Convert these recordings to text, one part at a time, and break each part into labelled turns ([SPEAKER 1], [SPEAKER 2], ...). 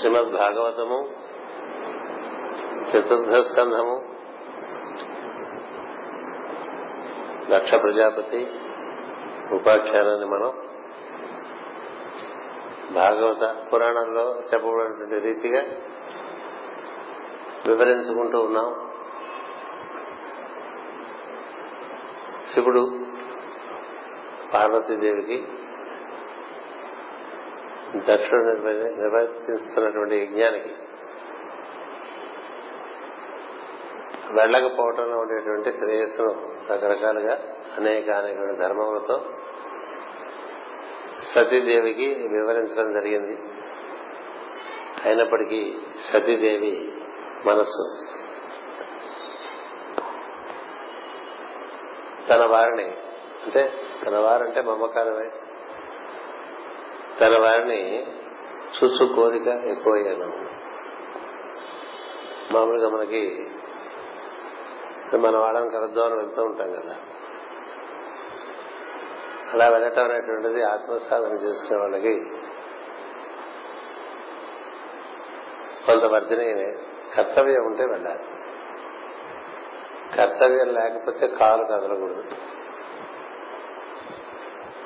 [SPEAKER 1] శ్రీమద్ భాగవతము చతుర్థ స్కంధము దక్ష ప్రజాపతి ఉపాఖ్యానాన్ని మనం భాగవత పురాణంలో చెప్పబడినటువంటి రీతిగా వివరించుకుంటూ ఉన్నాం. శివుడు పార్వతీదేవికి దక్షుడు నిర్వర్తిస్తున్నటువంటి యజ్ఞానికి వెళ్ళకపోవటంలో ఉండేటువంటి శ్రేయస్సును రకరకాలుగా అనేక అనేక ధర్మములతో సతీదేవికి వివరించడం జరిగింది. అయినప్పటికీ సతీదేవి మనస్సు తన వారిని అంటే తన వారంటే మమకారమే. తన వారిని చూసు కోరిక ఎక్కువయ్యాను. మామూలుగా మనకి మన వాళ్ళని కలుద్దామని వెళ్తూ ఉంటాం కదా. అలా వెళ్ళటం అనేటువంటిది ఆత్మసాధన చేసుకునే వాళ్ళకి కొంత వర్ధనే కర్తవ్యం ఉంటే వెళ్ళాలి. కర్తవ్యం లేకపోతే కాలు కదలకూడదు.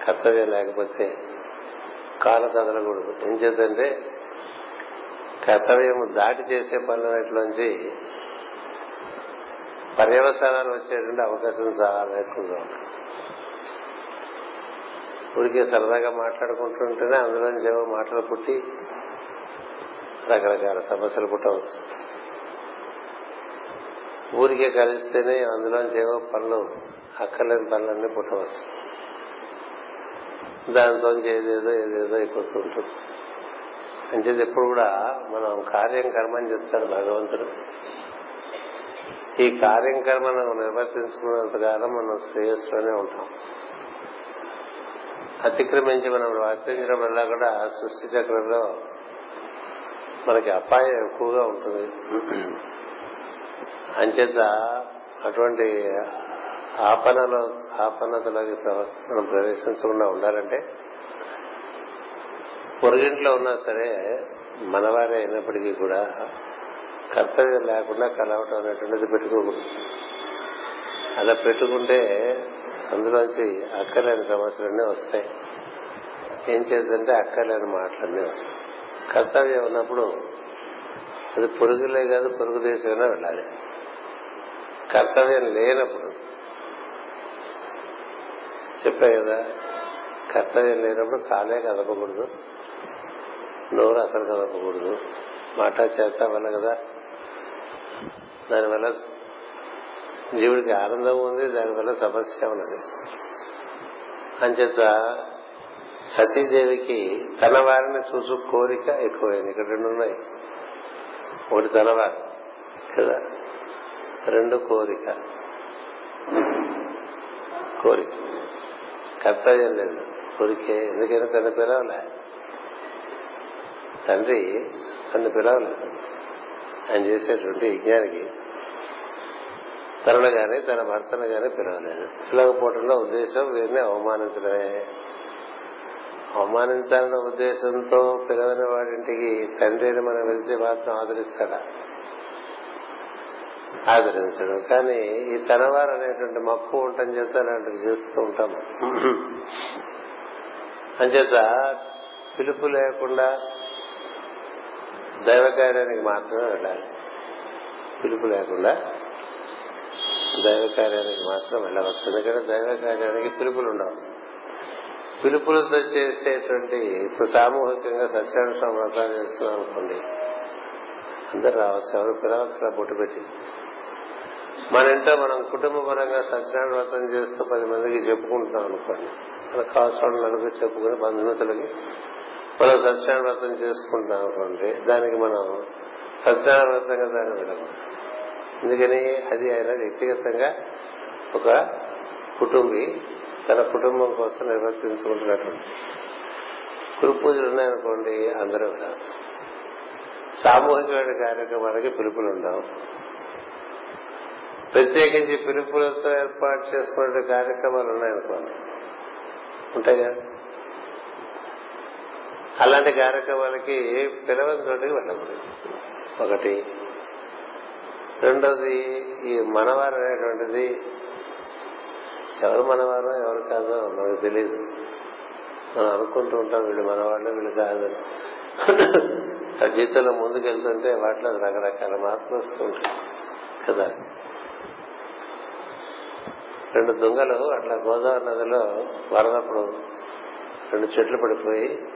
[SPEAKER 1] కర్తవ్యం లేకపోతే కాలు కదలకూడదు ఏం చేద్దంటే కర్తవ్యం దాటి చేసే పనులన్నిటిలోంచి పర్యవసానాలు వచ్చేటువంటి అవకాశం చాలా ఎక్కువగా ఉంటుంది. ఊరికే సరదాగా మాట్లాడుకుంటుంటేనే అందులోంచి ఏవో మాటలు పుట్టి రకరకాల సమస్యలు పుట్టవచ్చు. ఊరికే కలిస్తేనే అందులోంచి ఏవో పనులు అక్కర్లేని పనులన్నీ పుట్టవచ్చు. దానితో ఏదేదో ఏదేదో అయిపోతుంటుంది అని అంచేది ఎప్పుడు కూడా మనం కార్యం కర్మని చెప్తాడు భగవంతుడు. ఈ కార్యం కర్మను నిర్వర్తించుకున్నంతకాలం మనం శ్రేయస్సులోనే ఉంటాం. అతిక్రమించి మనం వర్తించడం వల్ల కూడా సృష్టి చక్రంలో మనకి అపాయం ఎక్కువగా ఉంటుంది. అంచేత అటువంటి ఆపనలో ఆపన్నతలోకి మనం ప్రవేశించకుండా ఉండాలంటే పొరుగింట్లో ఉన్నా సరే మనవారే అయినప్పటికీ కూడా కర్తవ్యం లేకుండా కలవటం అనేటువంటిది పెట్టుకోకూడదు. అలా పెట్టుకుంటే అందులోంచి అక్కర్లేని సమస్యలన్నీ వస్తాయి. ఏం చేద్దంటే అక్కర్లేని మాటలన్నీ వస్తాయి. కర్తవ్యం ఉన్నప్పుడు అది పొరుగులే కాదు పొరుగు దేశమైనా వెళ్ళాలి. కర్తవ్యం లేనప్పుడు చెప్పా కదా. కర్తవ్యం లేనప్పుడు కాలే కదపకూడదు. నోరు అసలు కదపకూడదు. మాట చేత వల్ల కదా. దానివల్ల జీవుడికి ఆనందం ఉంది దానివల్ల సమస్య ఉన్నది. అంచేత సతీదేవికి తన వారిని చూసు కోరిక ఎక్కువైంది. ఇక్కడ రెండు ఉన్నాయి. ఒకటి తనవారు కదా. రెండు కోరిక. కోరిక. కర్తవ్యం లేదు. కోరికే. ఎందుకైనా తన పిలవలే. తండ్రి తను పిలవలేదు ఆయన చేసేటువంటి యజ్ఞానికి తనను గాని తన భర్తను గాని పిలవలేదు. పిలవకపోవడంలో ఉద్దేశం వీరిని అవమానించడమే. అవమానించాలన్న ఉద్దేశంతో పిలవని వాడింటికి తండ్రిని మనం వెళ్తే మాత్రం ఆదరిస్తాడా? ఆదరించడం. కానీ ఈ తనవారు అనేటువంటి మక్కువ ఉండటం చేత అలాంటివి చేస్తూ ఉంటాం. అంచేత పిలుపు లేకుండా దైవ కార్యానికి మాత్రమే వెళ్ళాలి. పిలుపు లేకుండా దైవ కార్యానికి మాత్రం వెళ్ళవచ్చు. ఎందుకంటే దైవ కార్యానికి పిలుపులు ఉండవు. పిలుపులతో చేసేటువంటి ఇప్పుడు సామూహికంగా సత్యానుష్ఠాన వ్రతాలు చేస్తున్నాం అనుకోండి అందరు రావచ్చు. ఎవరు పిలవక్కడ బొట్టు పెట్టి మన ఇంట్లో మనం కుటుంబ పరంగా సత్యనారాయణ వ్రతం చేస్తూ పది మందికి చెప్పుకుంటున్నాం అనుకోండి. మన కాసులకు చెప్పుకుని బంధుమిత్రులకి మనం సత్యనారాయణ వ్రతం చేసుకుంటాం అనుకోండి దానికి మనం సత్యనారాయణ వ్రతంగా దాన్ని విడము ఎందుకని? అది ఆయన వ్యక్తిగతంగా ఒక కుటుంబి తన కుటుంబం కోసం నిర్వర్తించుకుంటున్నటువంటి గురు పూజలు ఉన్నాయనుకోండి అందరూ వినాలి సామూహికమైన కార్యక్రమాలకి పిలుపులు ఉండవు ప్రత్యేకించి పిలుపులతో ఏర్పాటు చేసుకునే కార్యక్రమాలు ఉన్నాయనుకోండి ఉంటాయి కదా? అలాంటి కార్యక్రమాలకి పిలవని చోటుకి వెళ్ళకూడదు. ఒకటి. రెండోది ఈ మనవారు అనేటువంటిది ఎవరు మనవారో ఎవరు కాదో మనకు తెలియదు మనం అనుకుంటూ ఉంటాం వీళ్ళు మనవాళ్ళు వీళ్ళు కాదని ఆ జీవితంలో ముందుకెళ్తుంటే వాటిలో రకరకాల మార్పులు వస్తూ ఉంటాయి. కదా? రెండు దుంగలు అట్లా గోదావరి నదిలో వరదప్పుడు రెండు చెట్లు పడిపోయి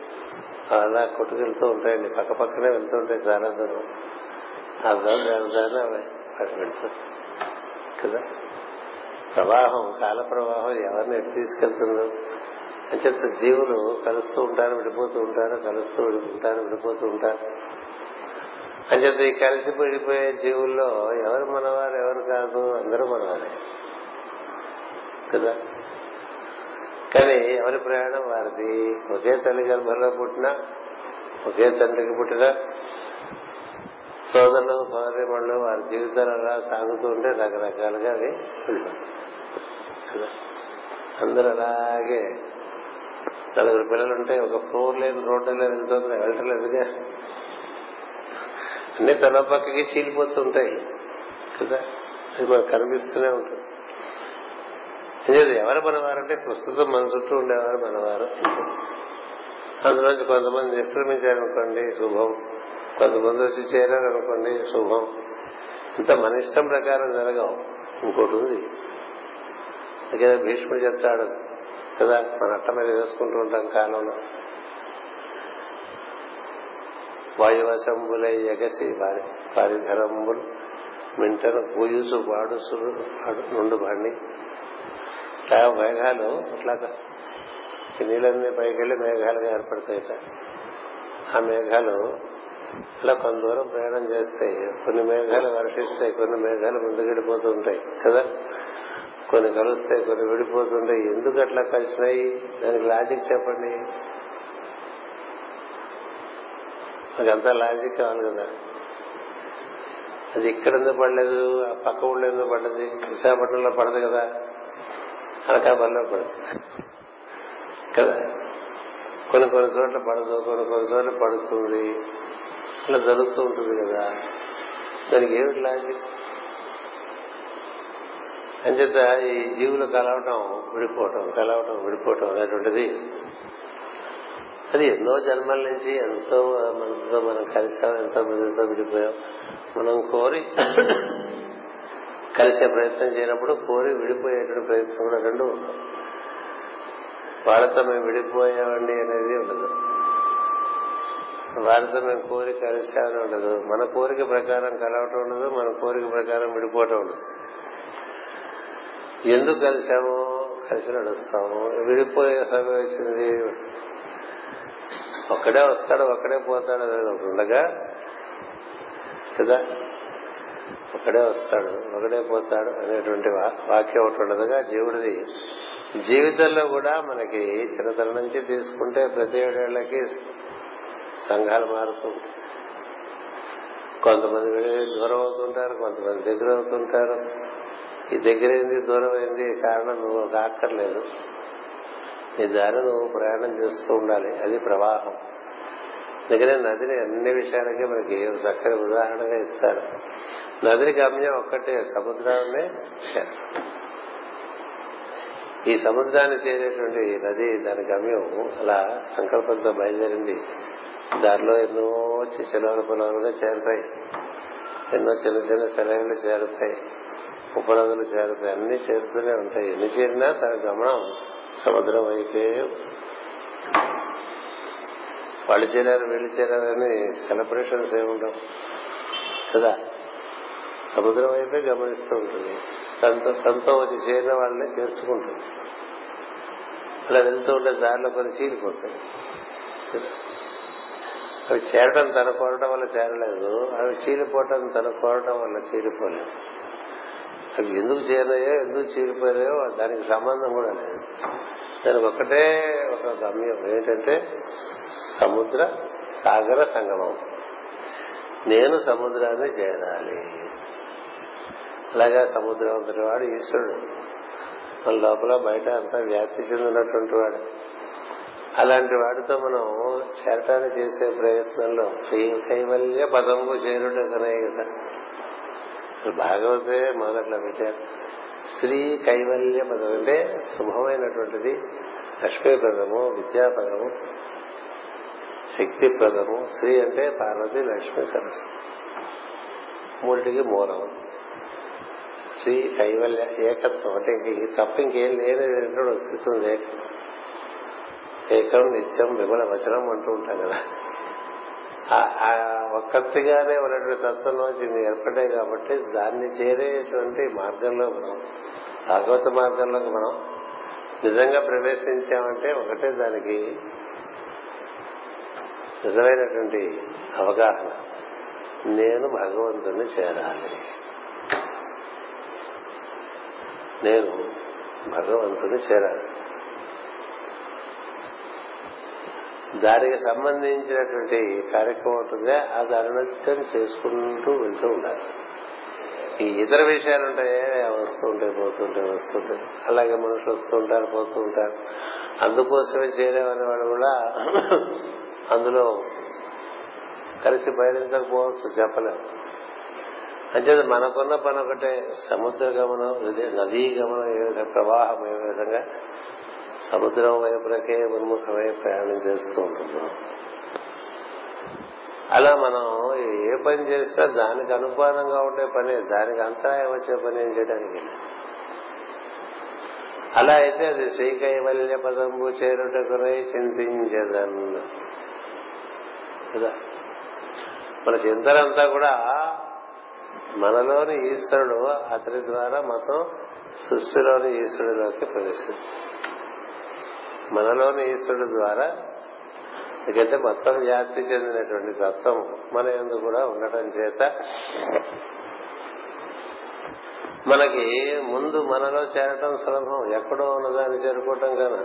[SPEAKER 1] అలా కొట్టుకెళ్తూ ఉంటాయండి. పక్క పక్కనే వెళ్తూ ఉంటాయి చాలా దూరం. ఆ దాని దాని వాటి కదా? ప్రవాహం కాల ప్రవాహం ఎవరిని ఎటు తీసుకెళ్తుందో. అంచేత జీవులు కలుస్తూ ఉంటారు విడిపోతూ ఉంటారు కలుస్తూ విడిపోతారు విడిపోతూ ఉంటారు. అంచేత ఈ కలిసి విడిపోయే జీవుల్లో ఎవరు మనవారు ఎవరు కాదు? అందరూ మనవారే. కదా. కానీ ఎవరి ప్రయాణం వారిది? ఒకే తల్లి గర్భంలో పుట్టిన? ఒకే తండ్రికి పుట్టిన? సోదరులు సోదరిమణులు వారి జీవితాలు అలా సాగుతూ ఉంటే రకరకాలుగా అవి అందరూ అలాగే నలుగురు పిల్లలుంటే ఒక ఫోర్ లేని రోడ్డులో వెళ్తుంది వెళ్ళట్లేదుగా అన్ని తన పక్కకి చీలిపోతూ ఉంటాయి. కదా. అది మనకు కనిపిస్తూనే ఉంటుంది. ఎవరు మనవారంటే ప్రస్తుతం మన చుట్టూ ఉండేవారు మనవారు. అందులోంచి కొంతమంది నిష్క్రమించారనుకోండి శుభం. కొంతమంది వచ్చి చేరారనుకోండి శుభం. ఇంత మన ఇష్టం ప్రకారం జరగవు. ఇంకోటి ఉంది. అందుకే భీష్ముడు చెప్తాడు కదా మన అట్ట మీద వేసుకుంటూ ఉంటాం కాలంలో వాయువశంబులై ఎగసి వారి వారి ధరంబులు మింటను పూజుసు వాడుసులు నుండు బండి. ఇట్లా మేఘాలు ఇట్లా నీళ్ళన్నీ పైకెళ్ళి మేఘాలుగా ఏర్పడతాయిట ఆ మేఘాలు ఇలా కొంత దూరం ప్రయాణం చేస్తాయి కొన్ని మేఘాలు వర్షిస్తాయి కొన్ని మేఘాలు ముందుకెళ్ళిపోతూ ఉంటాయి కదా? కొన్ని కలుస్తాయి కొన్ని విడిపోతుంటాయి. ఎందుకు అట్లా కలిసినాయి? దానికి లాజిక్ చెప్పండి. అంత లాజిక్ కావాలి కదా. అది ఇక్కడ ఎందుకు పడలేదు? ఆ పక్క ఊళ్ళో ఎందుకు పడ్డది? విశాఖపట్నంలో పడదు కదా. అనకాపల్లిలో పడదు కదా? కొన్ని కొన్ని చోట్ల పడదు కొన్ని కొన్ని చోట్ల పడుతుంది అలా జరుగుతూ ఉంటుంది కదా. దానికి ఏమిటి లాజిక్ అంచేత ఈ జీవులు కలవటం విడిపోవటం కలవటం విడిపోవటం అనేటువంటిది అది ఎన్నో జన్మల నుంచి ఎంతో మనతో మనం కలిసాం ఎంతో మందితో విడిపోయాం. మనం కోరి కలిసే ప్రయత్నం చేయనప్పుడు కోరి విడిపోయేటువంటి ప్రయత్నం కూడా రెండు ఉంటాం వాళ్ళతో మేము విడిపోయామండి అనేది ఉండదు. వారితో మేము కోరిక కలిసామని ఉండదు. మన కోరిక ప్రకారం కలవటం ఉండదు మన కోరిక ప్రకారం విడిపోవటం ఉండదు. ఎందుకు కలిసాము కలిసి నడుస్తాము. విడిపోయే సమయం వచ్చింది. ఒక్కడే వస్తాడు ఒక్కడే పోతాడు అనేది ఒకటి ఉండగా కదా? ఒకడే వస్తాడు ఒకడే పోతాడు అనేటువంటి వాక్యం ఒకటి ఉండదుగా. జీవుడిది జీవితంలో కూడా మనకి చిన్నతనం నుంచి తీసుకుంటే ప్రతి ఏడేళ్ళకి సంఘాలు మారుతూ కొంతమంది దూరం అవుతుంటారు కొంతమంది దగ్గర అవుతుంటారు. ఈ దగ్గరైంది దూరం అయింది కారణం నువ్వు కాక్కర్లేదు నీ దారి నువ్వు ప్రయాణం చేస్తూ ఉండాలి. అది ప్రవాహం. అందుకనే నదిని అన్ని విషయాలకి మనకి చక్కని ఉదాహరణగా ఇస్తారు. నదిని గమ్యం ఒక్కటే సముద్రమే. ఈ సముద్రాన్ని చేరేటువంటి నది దాని గమ్యం అలా సంకల్పంతో బయలుదేరింది. దారిలో ఎన్నో చిలవల పొలాలుగా చేరుతాయి. ఎన్నో చిన్న చిన్న సెలవులు చేరుతాయి. ఉపనదులు చేరుతాయి. అన్ని చేరుతూనే ఉంటాయి. ఎన్ని చేరినా తన గమనం సముద్రం వైపే. వాళ్ళు చేరారు వీళ్ళు చేరారని సెలబ్రేషన్స్ ఏముండవు. కదా? సముద్రం వైపే గమనిస్తూ ఉంటుంది. తనతో తనతో వచ్చి చేరిన వాళ్ళనే చేర్చుకుంటుంది. అలా వెళ్తూ ఉండే దారిలో కొన్ని చీలిపోతాయి. అవి చేరడం తన కోరడం వల్ల చేరలేదు. అవి చీలిపోవటం తన కోరడం వల్ల చీలిపోలేదు. అవి ఎందుకు చేరినాయో ఎందుకు చీలిపోయాయో దానికి సంబంధం కూడా లేదు. దానికి ఒకటే ఒక గమ్యం ఏంటంటే సముద్ర సాగర సంగమం. నేను సముద్రాన్ని చేరాలి. అలాగా సముద్రం అంతటి వాడు ఈశ్వరుడు. మన లోపల బయట అంతా వ్యాప్తి చెందినటువంటి వాడు. అలాంటి వాడితో మనం చేరటాన్ని చేసే ప్రయత్నంలో శ్రీ కైవల్య పదంబు చేరుటకనే కదా. అసలు భాగవతే మొదట్లో పెట్టారు. శ్రీ కైవల్య పదం అంటే శుభమైనటువంటిది. లక్ష్మీప్రదము విద్యాపదము శక్తిప్రదము శ్రీ అంటే పార్వతి లక్ష్మీ కలుస్తుంది మూడిటికి మూలం. శ్రీ కైవల్య ఏకత్వం అంటే ఇంక తప్ప ఇంకేం లేనిటువంటి వస్తుంది. ఏకం నిత్యం విమల వచనం అంటూ ఉంటాం కదా. ఆ ఒక్కటిగానే ఉన్నటువంటి తత్వంలోంచి ఏర్పడ్డాయి కాబట్టి దాన్ని చేరేటువంటి మార్గంలో మనం భాగవత మార్గంలోకి మనం నిజంగా ప్రవేశించామంటే ఒకటే దానికి నిజమైనటువంటి అవగాహన. నేను భగవంతుని చేరాలి. నేను భగవంతుని చేరాను దానికి సంబంధించినటువంటి కార్యక్రమం ఉంటుంది అది దాని చేసుకుంటూ వెళ్తూ ఉండాలి. ఈ ఇతర విషయాలు ఉంటాయి వస్తుంటాయి పోతుంటాయి వస్తుంటాయి అలాగే మనుషులు వస్తూ ఉంటారు పోతూ ఉంటారు. అందుకోసమే చేరేవనే వాళ్ళు కూడా అందులో కలిసి పయనించకపోవచ్చు చెప్పలేము. అంటే మనకున్న పని ఒకటే. సముద్ర గమనం నదీ గమనం ఏ విధంగా ప్రవాహం ఏ విధంగా సముద్రం వైపులకే ఉన్ముఖమై ప్రయాణం చేస్తూ ఉంటుంది. అలా మనం ఏ పని చేసినా దానికి అనుపానంగా ఉండే పని దానికి అంతరాయం వచ్చే పని ఏం చేయడానికి? అలా అయితే అది శ్రీకైవల్య పదంబు చేరుటకునై చింతించదన్న కదా? మన చింతనంతా కూడా మనలోని ఈశ్వరుడు అతని ద్వారా మొత్తం సృష్టిలోని ఈశ్వరుడిలోకి ప్రవేశింది మనలోని ఈశ్వరుడు ద్వారా ఎందుకంటే మొత్తం వ్యాప్తి చెందినటువంటి తత్వం మన ఎందు కూడా ఉండటం చేత మనకి ముందు మనలో చేరటం సులభం. ఎక్కడో ఉన్నదాన్ని చేరుకోవటం కదా.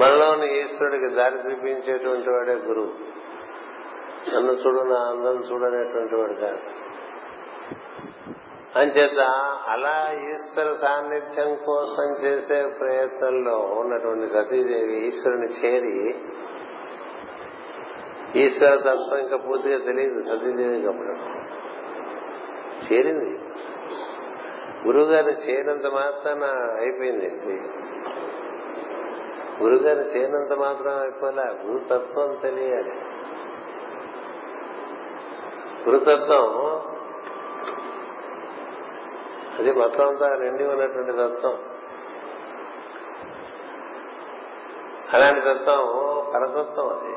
[SPEAKER 1] మనలోని ఈశ్వరుడికి దారి చూపించేటువంటి వాడే గురువు. నన్ను చూడు నా అందం చూడనేటువంటి వాడు కాదు. అంచేత అలా ఈశ్వర సాన్నిధ్యం కోసం చేసే ప్రయత్నంలో ఉన్నటువంటి సతీదేవి ఈశ్వరుని చేరి ఈశ్వర తత్వం ఇంకా పూర్తిగా తెలియదు సతీదేవి అప్పుడు. చేరింది. గురుగారిని చేరినంత మాత్రాన అయిపోయింది గురుగారిని చేరినంత మాత్రం అయిపోలే. గురుతత్వం తెలియాలి. గురుతత్వం అది మొత్తం అంతా నిండి ఉన్నటువంటి తత్వం. అలాంటి తత్వం పరతత్వం అది.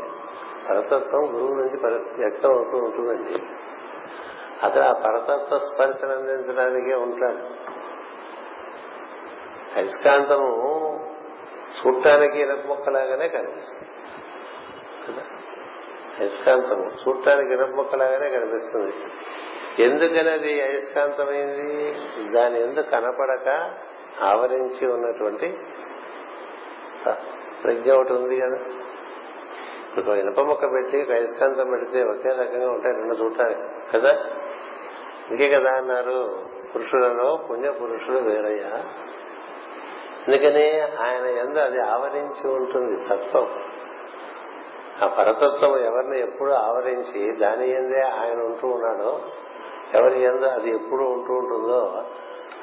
[SPEAKER 1] పరతత్వం గురువు నుంచి వ్యక్తం అవుతూ ఉంటుందండి. అతను ఆ పరతత్వ స్పర్శను అందించడానికే ఉంటాడు అయస్కాంతము చూడటానికి ఇనప మొక్కలాగానే కనిపిస్తుంది. అయస్కాంతము చూడటానికి ఇనప మొక్కలాగానే కనిపిస్తుంది. ఎందుకని అది అయస్కాంతమైంది? దాని ఎందుకు కనపడక ఆవరించి ఉన్నటువంటి ప్రజ్ఞ ఒకటి ఉంది కదా. ఇప్పుడు ఇనప మొక్క పెట్టి అయస్కాంతం పెడితే ఒకే రకంగా ఉంటాయి రెండు చూడటానికి కదా? ఇంకే కదా అన్నారు. పురుషులలో పుణ్య పురుషుడు వేరయ్యా. అందుకని ఆయన ఎందు అది ఆవరించి ఉంటుంది తత్వం. ఆ పరతత్వం ఎవరిని ఎప్పుడు ఆవరించి దాని ఎందే ఆయన ఉంటూ ఉన్నాడో ఎవరి ఎందు అది ఎప్పుడు ఉంటూ ఉంటుందో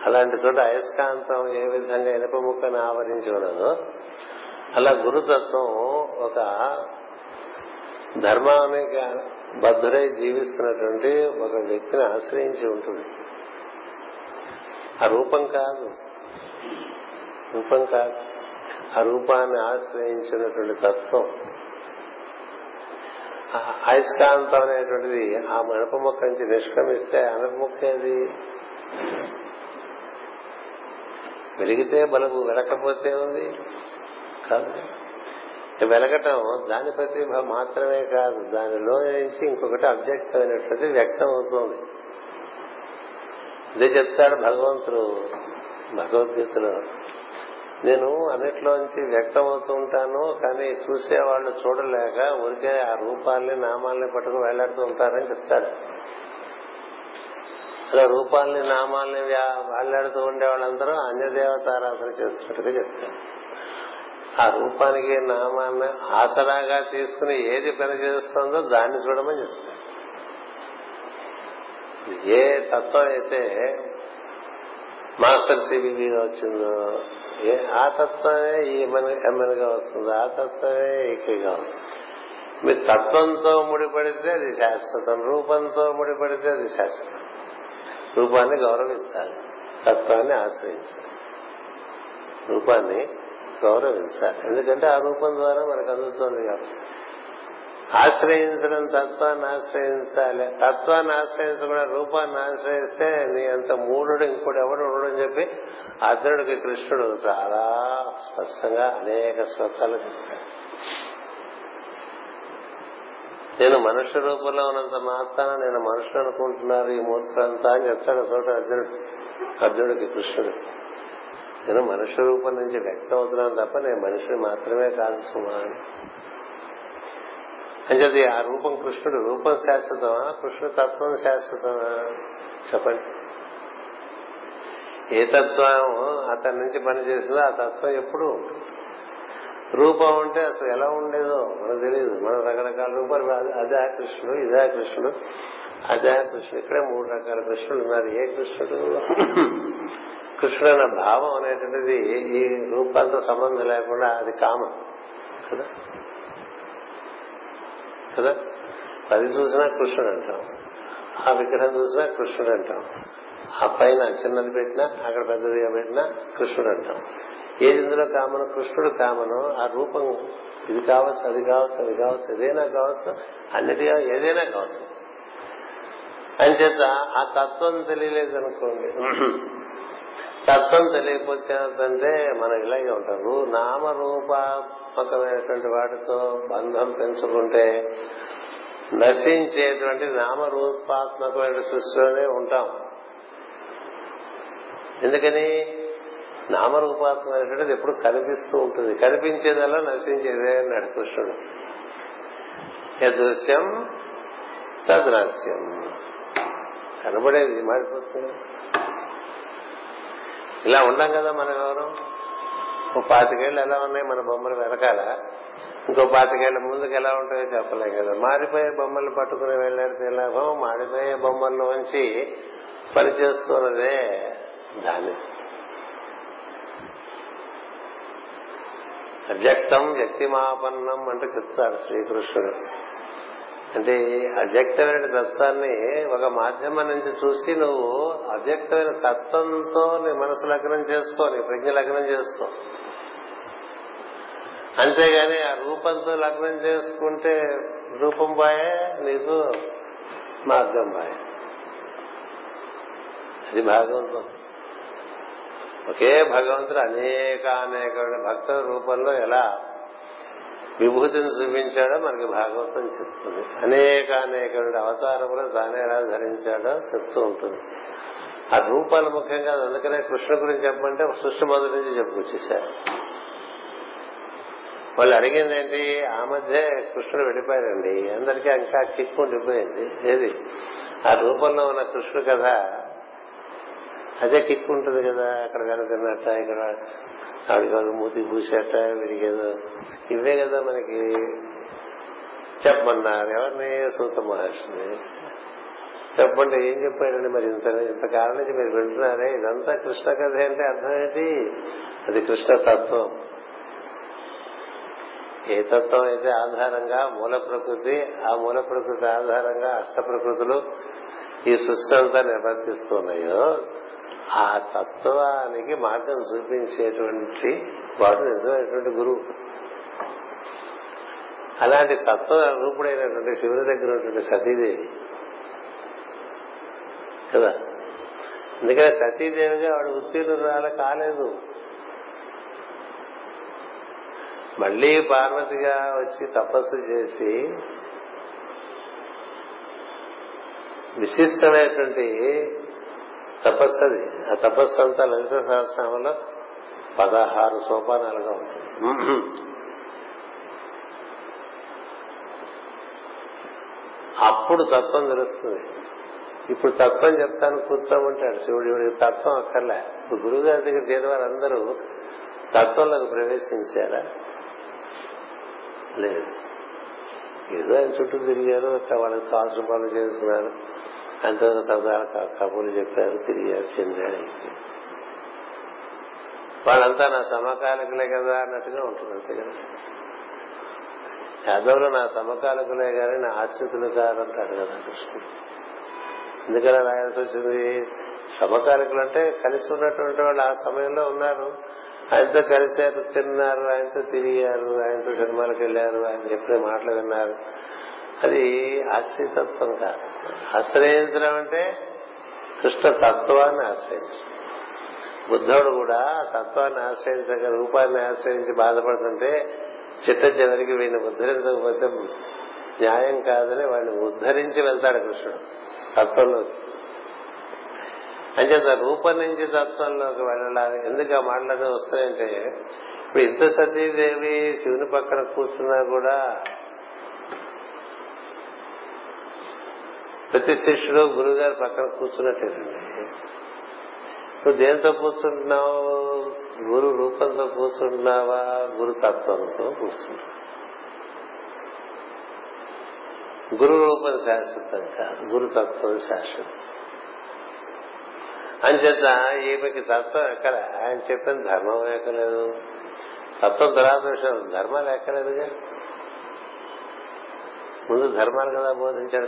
[SPEAKER 1] అలాంటి చోట అయస్కాంతం ఏ విధంగా ఇనప ముక్కను ఆవరించి ఉన్నదో అలా గురుతత్వం ఒక ధర్మానికి బద్ధుడై జీవిస్తున్నటువంటి ఒక వ్యక్తిని ఆశ్రయించి ఉంటుంది. ఆ రూపం కాదు. రూపం కాదు. ఆ రూపాన్ని ఆశ్రయించినటువంటి తత్వం అయస్కాంతం అనేటువంటిది ఆ మినప మొక్క నుంచి నిష్క్రమిస్తే అనప మొక్క ఏది? వెలిగితే బలుగు వెలకపోతే ఉంది కాదు. వెలగటం దాని ప్రతిభ మాత్రమే కాదు దానిలో నుంచి ఇంకొకటి అవ్యక్తమైనటువంటి వ్యక్తం అవుతుంది ఇదే చెప్తాడు భగవంతుడు భగవద్గీతలో. నేను అన్నిట్లోంచి వ్యక్తం అవుతూ ఉంటాను కానీ చూసేవాళ్ళు చూడలేక ఊరికే ఆ రూపాల్ని నామాల్ని పట్టుకు వెళ్ళాడుతూ ఉంటారని చెప్తాడు అలా రూపాల్ని నామాల్ని వెళ్ళాడుతూ ఉండే వాళ్ళందరూ అన్య దేవతారాధన చేస్తున్నట్టుగా చెప్తారు. ఆ రూపానికి నామాన్ని ఆసరాగా తీసుకుని ఏది పని చేస్తుందో దాన్ని చూడమని చెప్తారు. ఏ తత్వం అయితే మాస్టర్ సిబిబిగా వచ్చిందో ఆ తత్వమే ఈ ఎమ్మెల్యేగా వస్తుంది ఆ తత్వమే ఈకగా వస్తుంది. మీ తత్వంతో ముడిపడితే అది శాశ్వతం రూపంతో ముడిపడితే అది శాశ్వతం. రూపాన్ని గౌరవించాలి తత్వాన్ని ఆశ్రయించాలి. రూపాన్ని గౌరవించాలి. ఎందుకంటే ఆ రూపం ద్వారా మనకు అందుతుంది కాబట్టి. ఆశ్రయించడం తత్వాన్ని ఆశ్రయించాలి తత్వాన్ని ఆశ్రయించకుండా రూపాన్ని ఆశ్రయిస్తే నీ అంత మూఢుడు ఇంకోటి ఎవడు ఉండడని చెప్పి అర్జునుడికి కృష్ణుడు చాలా స్పష్టంగా అనేక శ్లోకాలు చెప్పాడు. నేను మనుష్య రూపంలో ఉన్నంత మాత్రాన నేను మనుషులు అనుకుంటున్నారు ఈ మూర్ఖులంతా అని చెప్తాడు చోట అర్జునుడు. అర్జునుడికి కృష్ణుడు. నేను మనుష్య రూపం నుంచి వ్యక్తం అవుతున్నాను తప్ప నేను మనిషిని మాత్రమే కాదు సుమా అని. అంచేది ఆ రూపం కృష్ణుడు రూపం శాశ్వతమా? కృష్ణుడు తత్వం శాశ్వతమా? చెప్పండి. ఏ తత్వం అతని నుంచి పనిచేసిందో ఆ తత్వం ఎప్పుడు రూపం ఉంటే అసలు ఎలా ఉండేదో మనకు తెలియదు. మనం రకరకాల రూపాలు అదే కృష్ణుడు ఇదే కృష్ణుడు అదే కృష్ణుడు. ఇక్కడే మూడు రకాల కృష్ణుడు ఉన్నారు. ఏ కృష్ణుడు? కృష్ణుడు అన్న భావం అనేటువంటిది ఈ రూపాలతో సంబంధం లేకుండా అది కామన్ కదా? కదా? అది చూసినా కృష్ణుడు అంటాం. ఆ విగ్రహం చూసినా కృష్ణుడు అంటాం. ఆ పైన చిన్నది పెట్టినా అక్కడ పెద్దదిగా పెట్టినా కృష్ణుడు అంటాం. ఏది ఇందులో కామను? కృష్ణుడు కామను. ఆ రూపం ఇది కావచ్చు అది కావచ్చు అది కావచ్చు ఏదైనా కావచ్చు అన్నిటిగా ఏదైనా కావచ్చు. అంచేత ఆ తత్వం తెలియలేదు అనుకోండి తత్వం తెలియకపోతే మనం ఇలాగే ఉంటారు నామరూపాత్మకమైనటువంటి వాటితో బంధం పెంచుకుంటే నశించేటువంటి నామరూపాత్మకమైన సృష్టిలోనే ఉంటాం. ఎందుకని? నామరూపాత్మకమైనటువంటిది ఎప్పుడు కనిపిస్తూ ఉంటుంది. కనిపించేదల్లా నశించేదే అన్నాడు కృష్ణుడు. యదృశ్యం తదృశ్యం కనబడేది మారిపోతుంది. ఇలా ఉండం కదా మనం ఎవరు ఓ పాతికేళ్ళు ఎలా ఉన్నాయి మన బొమ్మలు వెనకాల? ఇంకో పాతికేళ్ళ ముందుకు ఎలా ఉంటాయో చెప్పలేం కదా. మారిపోయే బొమ్మలు పట్టుకుని వెళ్ళాడితే లాభం మాడిపోయే బొమ్మల్లోంచి పనిచేస్తున్నదే దాన్ని అవ్యక్తం వ్యక్తిమాపన్నం అంటే చెప్తారు శ్రీకృష్ణుడు. అంటే అవ్యక్తమైన తత్వాన్ని ఒక మాధ్యమం నుంచి చూసి నువ్వు అవ్యక్తమైన తత్వంతో నీ మనసు లగ్నం చేసుకో నీ ప్రజ్ఞ లగ్నం చేసుకో. అంతేగాని ఆ రూపంతో లగ్నం చేసుకుంటే రూపం బాయే నీకు మార్గం బాయే అది భాగవంతం. ఒకే భగవంతుడు అనేక అనేక భక్తుల రూపంలో ఎలా విభూతిని చూపించాడో మనకి భాగవతం చెప్తుంది. అనేక అనేక అవతారములు తానే ఎలా ధరించాడో చెప్తూ ఉంటుంది. ఆ రూపాలు ముఖ్యంగా అందుకనే కృష్ణ గురించి చెప్పమంటే సృష్టి మొదటి నుంచి చెప్పుకొచ్చేసారు. వాళ్ళు అడిగింది ఏంటి? ఆ మధ్య కృష్ణుడు వెళ్ళిపోయారండి అందరికీ ఇంకా కిక్కు ఉండిపోయింది. ఏది? ఆ రూపంలో ఉన్న కృష్ణుడు కదా అదే కిక్కు ఉంటుంది కదా అక్కడ వెనకన్నట్ట ఇక్కడ ఆవిడకి ఒక మూతి పూసేట వీడికి ఏదో ఇవే కదా మనకి చెప్పమన్నారు. ఎవరిని? సూత మహర్షిని చెప్పండి ఏం చెప్పాడండి మరి ఇంత ఇంతకాలం నుంచి మీరు వింటున్నారే? ఇదంతా కృష్ణ కథ అంటే అర్థం ఏంటి? అది కృష్ణ తత్వం. ఏ తత్వం అయితే ఆధారంగా మూల ప్రకృతి ఆ మూల ప్రకృతి ఆధారంగా అష్ట ప్రకృతులు ఈ సృష్టి అంతా నిర్వర్తిస్తున్నాయో ఆ తత్వానికి మార్గం చూపించేటువంటి వాడు నిజమైనటువంటి గురువు. అలాంటి తత్వ రూపుడైనటువంటి శివుని దగ్గర ఉన్నటువంటి సతీదేవి. కదా? అందుకని సతీదేవిగా వాడు ఉత్తీర్ణురాలు కాలేదు. మళ్ళీ పార్వతిగా వచ్చి తపస్సు చేసి విశిష్టమైనటువంటి తపస్సు అది ఆ తపస్సు అంతా లలిత సహస్రంలో పదహారు సోపానాలుగా ఉంటుంది. అప్పుడు తత్వం తెలుస్తుంది. ఇప్పుడు తత్వం చెప్తాను కూర్చోమంటాడు. శివుడు ఇవిడికి తత్వం అక్కర్లే. ఇప్పుడు గురువు గారి దగ్గర చేరిన వారందరూ తత్వంలోకి ప్రవేశించారా? లేదు. ఏదో ఆయన చుట్టూ తిరిగారు వాళ్ళకి కావాల్సిన పనులు చేసుకున్నారు అంత సరదా కబుర్లు చెప్పారు తిరిగారు చెందారు వాళ్ళంతా నా సమకాలికులే కదా అన్నట్టుగా ఉంటుంది అంతే కదా? యాదవులు నా సమకాలికులే కానీ నా ఆశ్రితులు కాదంటాడు కదా కృష్ణుడు. ఎందుకలా రాయాల్సి వచ్చింది? సమకాలికులు అంటే కలిసి ఉన్నటువంటి వాళ్ళు ఆ సమయంలో ఉన్నారు. ఆయనతో కలిశారు తిన్నారు ఆయనతో తిరిగారు ఆయనతో సినిమాలకు వెళ్ళారు ఆయన చెప్పిన మాటలు విన్నారు. అది అశ్రీతత్వం కాదు. ఆశ్రయించడం అంటే కృష్ణ తత్వాన్ని ఆశ్రయించడం. బుద్ధుడు కూడా తత్వాన్ని ఆశ్రయించక రూపాన్ని ఆశ్రయించి బాధపడుతుంటే చిట్ట చివరికి వీడిని ఉద్ధరించకపోతే న్యాయం కాదని వాడిని ఉద్ధరించి వెళ్తాడు కృష్ణుడు తత్వంలోకి. అంచేత రూపం నుంచి తత్వంలోకి వెళ్ళాలి. ఎందుకు ఆ మాటలన్నీ వస్తాయంటే ఇప్పుడు ఇంత సతీదేవి శివుని పక్కన కూర్చున్నా కూడా ప్రతి శిష్యుడు గురువు గారి పక్కన కూర్చున్నట్టేనండి నువ్వు దేంతో కూర్చుంటున్నావు? గురు రూపంతో కూర్చుంటున్నావా? గురు తత్వంతో కూర్చుంటున్నావు? గురు రూపం శాశ్వతం కాదు గురుతత్వం శాశ్వతం. అంచేత ఈమెకి తత్వం ఎక్కడ? ఆయన చెప్పిన ధర్మం ఎక్కలేదు. తత్వం తర్వాత విషయం ధర్మాలు ఎక్కలేదుగా. ముందు ధర్మాలు కదా బోధించాడు.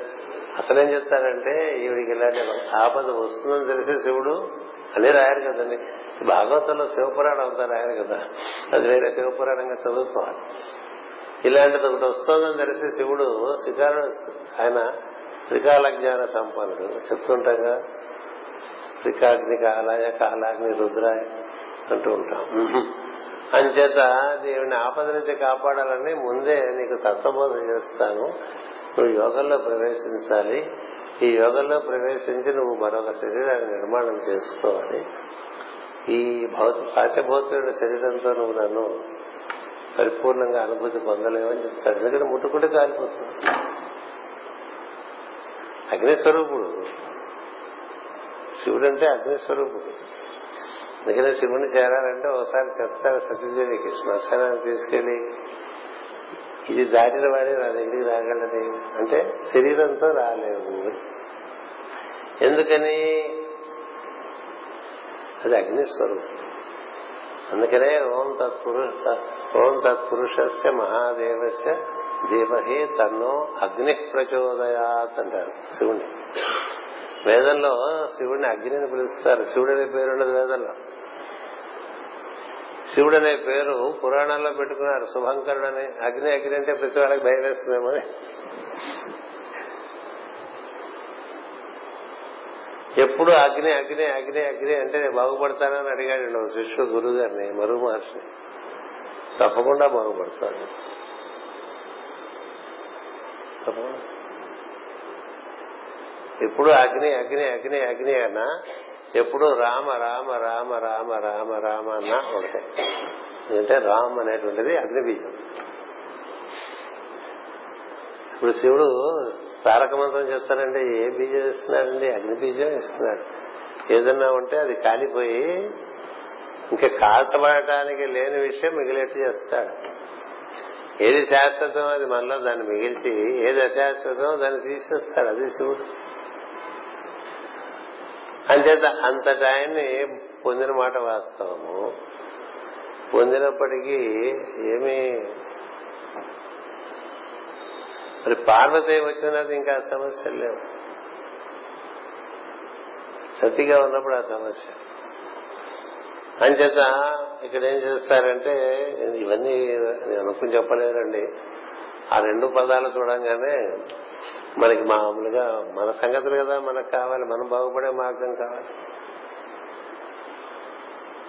[SPEAKER 1] అసలేం చెప్తారంటే ఈవిడికి ఇలాంటి ఆపద వస్తుందని తెలిసి శివుడు అని రాయారు కదండి. భాగవతంలో శివపురాణం అంతా రాయారు కదా. అది వేరే శివపురాణంగా చదువుకోవాలి. ఇలాంటిది ఒకటి వస్తుందని తెలిసి శివుడు శ్రీకారుడు ఆయన త్రికాల జ్ఞాన సంపన్నుడు. చెప్తుంటాగా త్రికాగ్ని కాలాయ కాలాగ్ని రుద్రాయ అంటూ ఉంటాం. అంచేత దేవుని ఆపద నుంచి కాపాడాలని ముందే నీకు తత్వబోధ చేస్తాను. నువ్వు యోగంలో ప్రవేశించాలి. ఈ యోగంలో ప్రవేశించి నువ్వు మరొక శరీరాన్ని నిర్మాణం చేసుకోవాలి. ఈ భౌత పాచభౌతుడి శరీరంతో నువ్వు నన్ను పరిపూర్ణంగా అనుభూతి పొందలేవని చెప్తాడు. ఎందుకంటే ముట్టుకుంటే కాలిపోతుంది. అగ్నిస్వరూపుడు. శివుడు అంటే అగ్నిస్వరూపుడు. అందుకనే శివుని చేరాలంటే ఒకసారి చెప్తారు సత్యదేవికి శ్మశానాన్ని తీసుకెళ్ళి ఇది దాటిన వాడే నా దగ్గరికి రాగలది అంటే శరీరంతో రాలేవు ఎందుకని? అది అగ్నిస్వరూపం అందుకనే ఓం తత్పురుష ఓం తత్పురుషస్య మహాదేవస్య దేవహే తన్నో అగ్ని ప్రచోదయాత్ అంటారు శివుని వేదంలో శివుడిని అగ్నిని పిలుస్తారు. శివుడు అనే పేరు ఉండదు వేదంలో. శివుడు అనే పేరు పురాణాల్లో పెట్టుకున్నారు. శుభంకరుడు అని అగ్ని అగ్ని అంటే ప్రతి వాళ్ళకి భయం వేస్తుందేమో ఎప్పుడు అగ్ని అగ్ని అగ్ని అగ్ని అంటే నేను బాగుపడతానని అడిగాడు శిష్యుడు గురువు గారిని మరుగు మహర్షిని. తప్పకుండా బాగుపడతాడు. ఎప్పుడు అగ్ని అగ్ని అగ్ని అగ్ని అన్నా ఎప్పుడు రామ రామ రామ రామ రామ రామ అన్న ఒకటే. ఎందుకంటే రామ్ అనేటువంటిది అగ్ని బీజం ఇప్పుడు శివుడు తారక మంత్రం చెప్తారంటే ఏ బీజం ఇస్తున్నాడండి అగ్ని బీజం ఇస్తున్నాడు ఏదన్నా ఉంటే అది కాలిపోయి ఇంకా కాల్చబడటానికి లేని విషయం మిగిలేట్టు చేస్తాడు. ఏది శాశ్వతం అది మనలో దాన్ని మిగిల్చి ఏది అశాశ్వతం దాన్ని తీసేస్తాడు అది శివుడు. అంచేత అంతటి ఆయన్ని పొందిన మాట వాస్తవము. పొందినప్పటికీ ఏమీ మరి పార్వతి వచ్చినది ఇంకా సమస్యలు లేవు. సతిగా ఉన్నప్పుడు ఆ సమస్య. అంచేత ఇక్కడ ఏం చేస్తారంటే ఇవన్నీ నేను అనుకుని చెప్పలేదండి. ఆ రెండు పదాలు చూడంగానే మనకి మామూలుగా మన సంగతులు కదా మనకు కావాలి మనం బాగుపడే మార్గం కావాలి.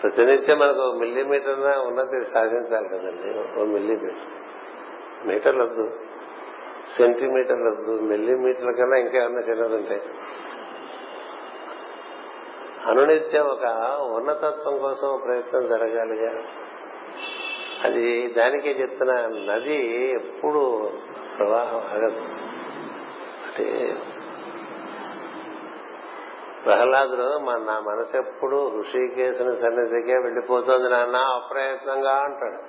[SPEAKER 1] ప్రతినిత్యం మనకు ఒక మిల్లీమీటర్ ఉన్నది సాధించాలి కదండి ఓ మిల్లీమీటర్. మీటర్లు వద్దు సెంటీమీటర్లు వద్దు మిల్లీమీటర్ల కన్నా ఇంకేమన్నా చిన్నది ఉంటాయి అనునిత్యం ఒక ఉన్నతత్వం కోసం ప్రయత్నం జరగాలిగా. అది దానికే చెప్తున్నా నది ఎప్పుడు ప్రవాహం ఆగదు. కాబట్టి ప్రహ్లాదుడు మన నా మనసు ఎప్పుడు ఋషికేశుని సన్నిధికే వెళ్ళిపోతుంది నాన్న అప్రయత్నంగా అంటాడు.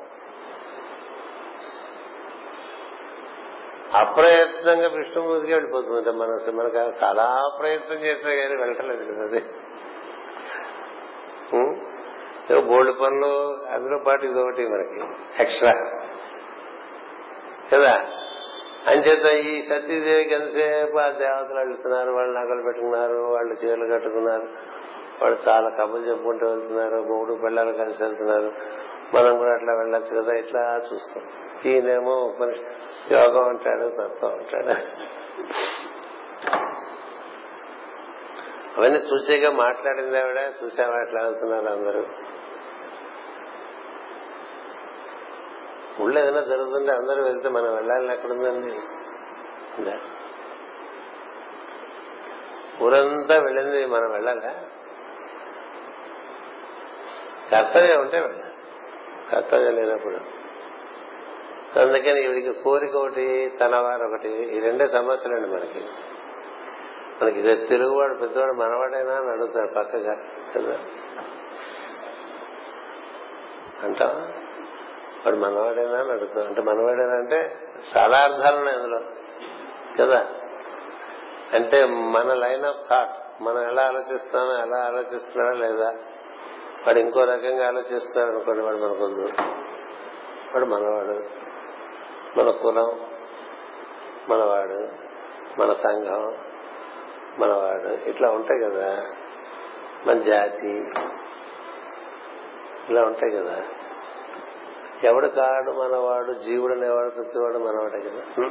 [SPEAKER 1] అప్రయత్నంగా విష్ణుమూర్తికి వెళ్ళిపోతుంది. మనసు మనకు చాలా ప్రయత్నం చేసినా కానీ వెళ్ళలేదు కదా అది. బోల్డ్ పనులు అందులో పాటు ఇదొకటి ఒకటి మనకి ఎక్స్ట్రా. కదా? అంచేత ఈ సతీదేవికి ఎంతసేపు ఆ దేవతలు వెళ్తున్నారు వాళ్ళు నగలు పెట్టుకున్నారు వాళ్ళు చీరలు కట్టుకున్నారు వాళ్ళు చాలా కబులు చెప్పుకుంటూ వెళ్తున్నారు మూడు పిల్లలు కలిసి వెళ్తున్నారు. మనం కూడా అట్లా వెళ్ళొచ్చు కదా ఇట్లా చూస్తాం. ఈయనేమో ఉపనిష యోగం అంటాడు తత్వం అంటాడు అవన్నీ చూసేగా మాట్లాడింది ఆవిడ చూసావా ఎట్లా వెళ్తున్నారు అందరూ? ఊళ్ళో ఏదైనా జరుగుతుంటే అందరూ వెళ్తే మనం వెళ్ళాలని ఎక్కడుందండి ఊరంతా వెళ్ళింది మనం వెళ్ళాలా? కర్తవ్యం ఉంటే వెళ్ళాలి. కర్తవ్యం లేనప్పుడు. అందుకని వీడికి కోరిక ఒకటి తనవారు ఒకటి ఈ రెండే సమస్యలండి మనకి. మనకి తెలుగువాడు పెద్దవాడు మనవాడైనా అని అడుగుతాడు పక్కగా. కదా? అంటావా? వాడు మనవాడేనా అని అడుగుతాం అంటే మనవాడేనా అంటే చాలా అర్థాలు ఉన్నాయి అందులో. కదా? అంటే మన లైన్ ఆఫ్ థాట్ మనం ఎలా ఆలోచిస్తున్నామో ఎలా ఆలోచిస్తున్నాడా లేదా? వాడు ఇంకో రకంగా ఆలోచిస్తున్నాడు అనుకోండి వాడు మనకొద్దు వాడు మనవాడు. మన కులం మనవాడు మన సంఘం మనవాడు. ఇట్లా ఉంటాయి కదా. మన జాతి. ఇలా ఉంటాయి కదా. ఎవడు కాడు మనవాడు జీవుడు అనేవాడు ప్రతివాడు మనవాడే కదా.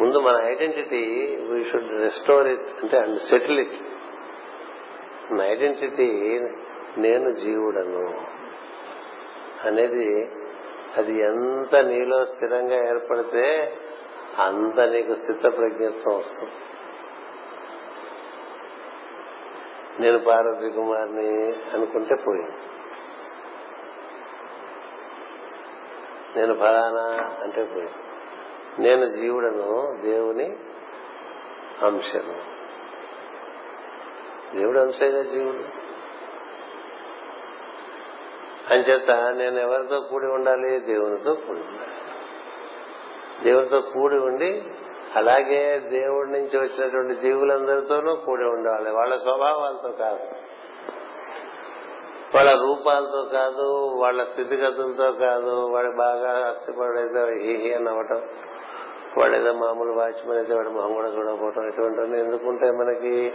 [SPEAKER 1] ముందు మన identity we should restore it అంటే అండ్ సెటిల్ ఇట్ మన ఐడెంటిటీ నేను జీవుడను అనేది అది ఎంత నీలో స్థిరంగా ఏర్పడితే అంత నీకు స్థిత ప్రజ్ఞత్వం వస్తుంది. నేను పార్వతి కుమార్ని అనుకుంటే పోయింది. నేను ఫలానా అంటే పోయి. నేను జీవుడను దేవుని అంశను. దేవుడు అంశేగా జీవుడు? అంచేత నేను ఎవరితో కూడి ఉండాలి? దేవునితో కూడి ఉండాలి. దేవునితో కూడి ఉండి అలాగే దేవుడి నుంచి వచ్చినటువంటి జీవులందరితోనూ కూడి ఉండాలి. వాళ్ళ స్వభావాలతో కాదు. వాళ్ళ రూపాలతో కాదు వాళ్ళ స్థితిగతులతో కాదు వాడు బాగా అస్థిపడైతే హీహి అని అవ్వటం వాడు ఏదో మామూలు వాచ్మెన్ అయితే వాడు మొహం కూడా చూడకపోవటం ఇటువంటి ఎందుకుంటే మనకి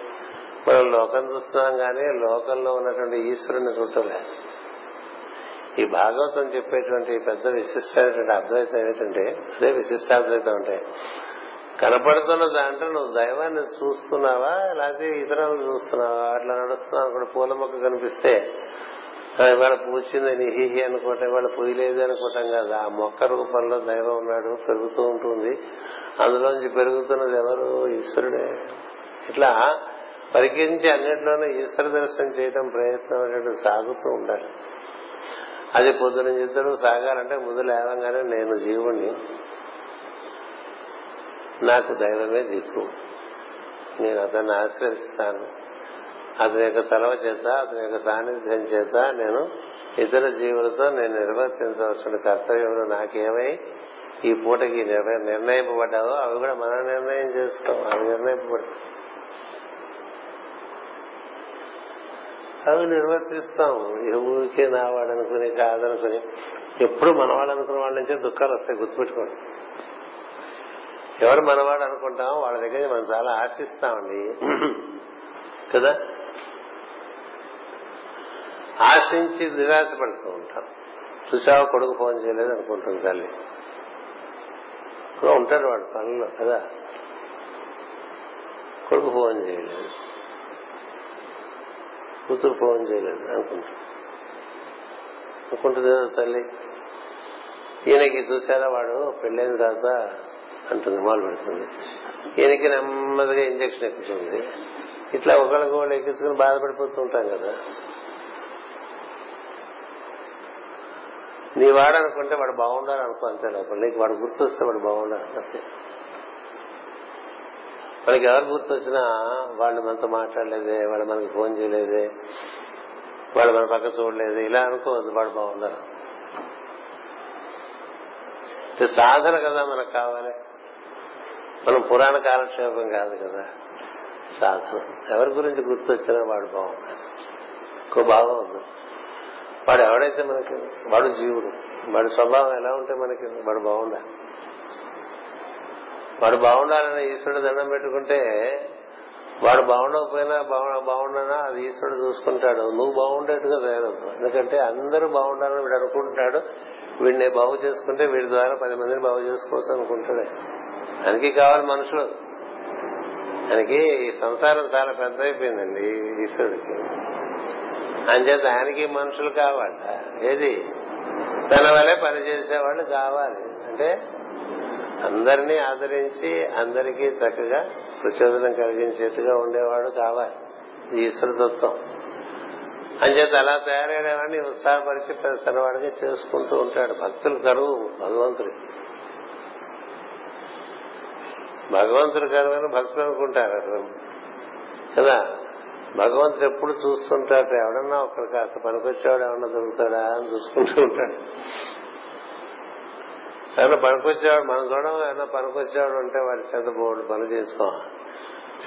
[SPEAKER 1] మనం లోకం చూస్తున్నాం కానీ లోకంలో ఉన్నటువంటి ఈశ్వరుని చూడలే ఈ భాగవతం చెప్పేటువంటి పెద్ద విశిష్టమైనటువంటి అద్వైతం ఏంటంటే అదే విశిష్టాద్వైతం అంటే కనపడుతున్న దాంట్లో నువ్వు దైవాన్ని చూస్తున్నావా లేకపోతే ఇతరులను చూస్తున్నావా? అట్లా నడుస్తున్నావు అక్కడ పూల మొక్క కనిపిస్తే ఇవాళ పూచింది హిహి అనుకోవటం ఇవాళ పూయలేదు అనుకోవటం కాదు. ఆ మొక్క రూపంలో దైవం ఉన్నాడు పెరుగుతూ ఉంటుంది. అందులోంచి పెరుగుతున్నది ఎవరు? ఈశ్వరుడే. ఇట్లా పరికించి అన్నింటిలోనూ ఈశ్వర దర్శనం చేయడం ప్రయత్నం అనేది సాగుతూ ఉండాలి. అది పొద్దున ఇద్దరు సాగాలంటే ముందు లేవంగానే నేను జీవుణ్ణి నాకు దైవమే దిక్కు. నేను అతన్ని ఆశ్రయిస్తాను. అతని యొక్క చలవ చేత అతని యొక్క సాన్నిధ్యం చేత నేను ఇతర జీవులతో నేను నిర్వర్తించవలసిన కర్తవ్యంలో నాకేమై ఈ పూటకి నిర్ణయింపబడ్డావో అవి కూడా మనం నిర్ణయం చేసుకోం అవి నిర్ణయింపబడ్డా అవి నిర్వర్తిస్తాం ఊరికే నా వాడు అనుకుని కాదనుకుని ఎప్పుడు మనవాడు అనుకున్న వాళ్ళ నుంచే దుఃఖాలు వస్తాయి గుర్తుపెట్టుకోండి. ఎవరు మనవాడు అనుకుంటాం వాళ్ళ దగ్గర మనం చాలా ఆశిస్తామండి. కదా? ఆశించి నిరాశపడుతూ ఉంటాం. చూసావా కొడుకు ఫోన్ చేయలేదు అనుకుంటుంది తల్లి. ఉంటాడు వాడు పనుల్లో కదా? కొడుకు ఫోన్ చేయలేదు. కూతురు ఫోన్ చేయలేదు అనుకుంటా అనుకుంటుంది కదా తల్లి? ఈయనకి చూసారా వాడు? పెళ్ళైన తర్వాత అంటుంది మొదలు పెడుతుంది. ఈయనకి నెమ్మదిగా ఇంజక్షన్ ఎక్కుతుంది. ఇట్లా ఒకళ్ళకి వాళ్ళు ఎక్కించుకుని బాధపడిపోతూ ఉంటాం కదా. నీ వాడనుకుంటే వాడు బాగుండాలి అనుకో అంతే లోపల. నీకు వాడు గుర్తొస్తే వాడు బాగుండాలి అంతే. మనకి ఎవరు గుర్తొచ్చినా వాళ్ళు మనతో మాట్లాడలేదే వాళ్ళు మనకి ఫోన్ చేయలేదే వాళ్ళు మన పక్క చూడలేదు ఇలా అనుకోవద్దు వాడు బాగుండరు ఇది సాధన కదా మనకు కావాలి. మనం పురాణ కాలక్షేపం కాదు కదా. సాధన ఎవరి గురించి గుర్తొచ్చినా వాడు బాగుంటాడు. ఇంకో భావం ఉంది. వాడు ఎవడైతే మనకి వాడు జీవుడు. వాడి స్వభావం ఎలా ఉంటే మనకి వాడు బాగుండాలి. వాడు బాగుండాలని ఈశ్వరుడు దండం పెట్టుకుంటే వాడు బాగుండకపోయినా బాగుండనా? అది ఈశ్వరుడు చూసుకుంటాడు. నువ్వు బాగుండేట్టుగా తయారవుతావు. ఎందుకంటే అందరూ బాగుండాలని వీడు అనుకుంటాడు వీడిని బాగు చేసుకుంటే వీడి ద్వారా పది మందిని బాగు చేసుకోవచ్చు అనుకుంటాడు దానికి కావాలి మనుషులు. ఆయనకి ఈ సంసారం చాలా పెద్ద అయిపోయిందండి ఈశ్వరుడికి. అంచేత ఆయనకి మనుషులు కావాలట. ఏది? తన వల్లే పనిచేసేవాళ్ళు కావాలి. అంటే అందరినీ ఆదరించి అందరికీ చక్కగా ప్రచోదనం కలిగించేట్టుగా ఉండేవాడు కావాలి. ఈశ్వర తత్వం అంచేత అలా తయారయ్యేవాడిని ఉత్సాహపరిచి తన వాడిగా చేసుకుంటూ ఉంటాడు. భక్తులు కరువు భగవంతుడి భగవంతుడు కరువని భక్తులు అనుకుంటారు కదా? భగవంతుడు ఎప్పుడు చూస్తుంటాడు ఎవడన్నా ఒకరు కాస్త పనికొచ్చేవాడు ఏమన్నా దొరుకుతాడా అని చూసుకుంటూ ఉంటాడు. ఏమన్నా పనికొచ్చేవాడు మనం చూడడం ఏమన్నా పనికొచ్చేవాడు ఉంటే వాడి చేత బోర్డు పని చేసుకో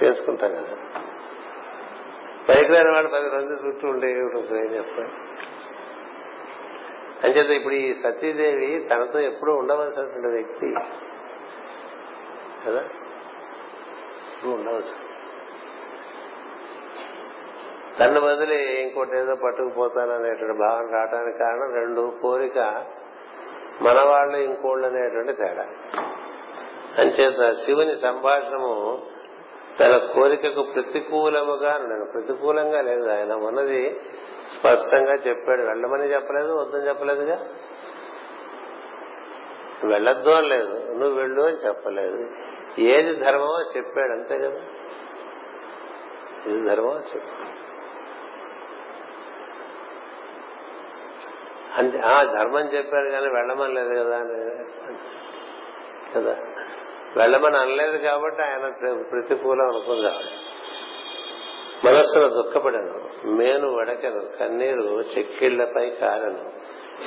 [SPEAKER 1] చేసుకుంటాం కదా. పైకి రాని వాడు పది మంది చుట్టూ ఉంటే ఏం చెప్పాడు అంచేత ఇప్పుడు ఈ సతీదేవి తనతో ఎప్పుడూ ఉండవలసినటువంటి వ్యక్తి. కదా? నువ్వు ఉండవచ్చు తను బదిలి ఇంకోటి ఏదో పట్టుకుపోతాననేటువంటి భావన రావడానికి కారణం రెండు కోరిక మనవాళ్ళు ఇంకోళ్ళు అనేటువంటి తేడా. అంచేత శివుని సంభాషణము తన కోరికకు ప్రతికూలముగా నేను ప్రతికూలంగా లేదు. ఆయన ఉన్నది స్పష్టంగా చెప్పాడు. వెళ్ళమని చెప్పలేదు వద్దని చెప్పలేదుగా? వెళ్ళొద్దు అని లేదు. నువ్వు వెళ్ళు అని చెప్పలేదు. ఏది ధర్మమో చెప్పాడు అంతే కదా? ఇది ధర్మమో చెప్పాడు. అంటే ఆ ధర్మం చెప్పాడు కానీ వెళ్ళమని లేదు కదా కదా? వెళ్ళమని అనలేదు కాబట్టి ఆయన ప్రతికూలం అనుకుందా? మనస్సును దుఃఖపడను. మేను వడకను. కన్నీరు చెక్కిళ్ళపై కారను.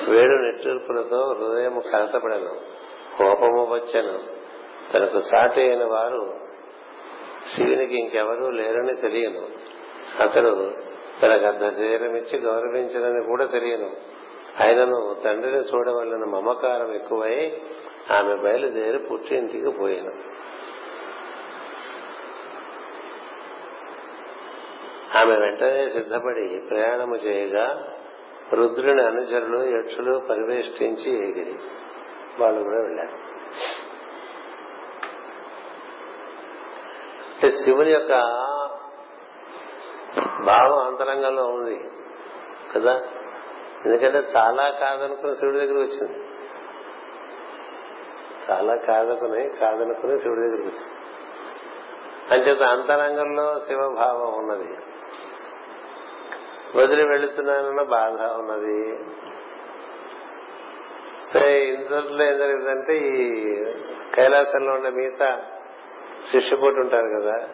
[SPEAKER 1] వేడు నెట్టూర్పులతో హృదయం కలతపడను కోపము వచ్చను. తనకు సాటి అయిన వారు శివునికి ఇంకెవరూ లేరని తెలియను. అతడు తనకు అర్ధ శరీరమిచ్చి గౌరవించనని కూడా తెలియను. ఆయనను తండ్రిని చూడవలన మమకారం ఎక్కువై ఆమె బయలుదేరి పుట్టింటికి పోయాను. ఆమె వెంటనే సిద్ధపడి ప్రయాణము చేయగా రుద్రుని అనుచరులు యక్షులు పరివేష్టించి ఎగిరి వాళ్ళు కూడా వెళ్ళారు. అంటే శివుని యొక్క భావం అంతరంగంలో ఉంది కదా? ఎందుకంటే చాలా కాదనుకుని శివుడి దగ్గర వచ్చింది. చాలా కాదనుకుని కాదనుకుని శివుడి దగ్గరికి వచ్చింది. అంచేత అంతరంగంలో శివభావం ఉన్నది. వదిలి వెళుతున్నానన్న బాధ ఉన్నది. సరే ఇంతలో ఏం జరిగిందంటే ఈ కైలాసంలో ఉండే మిగతా శిష్యపోటు ఉంటారు కదా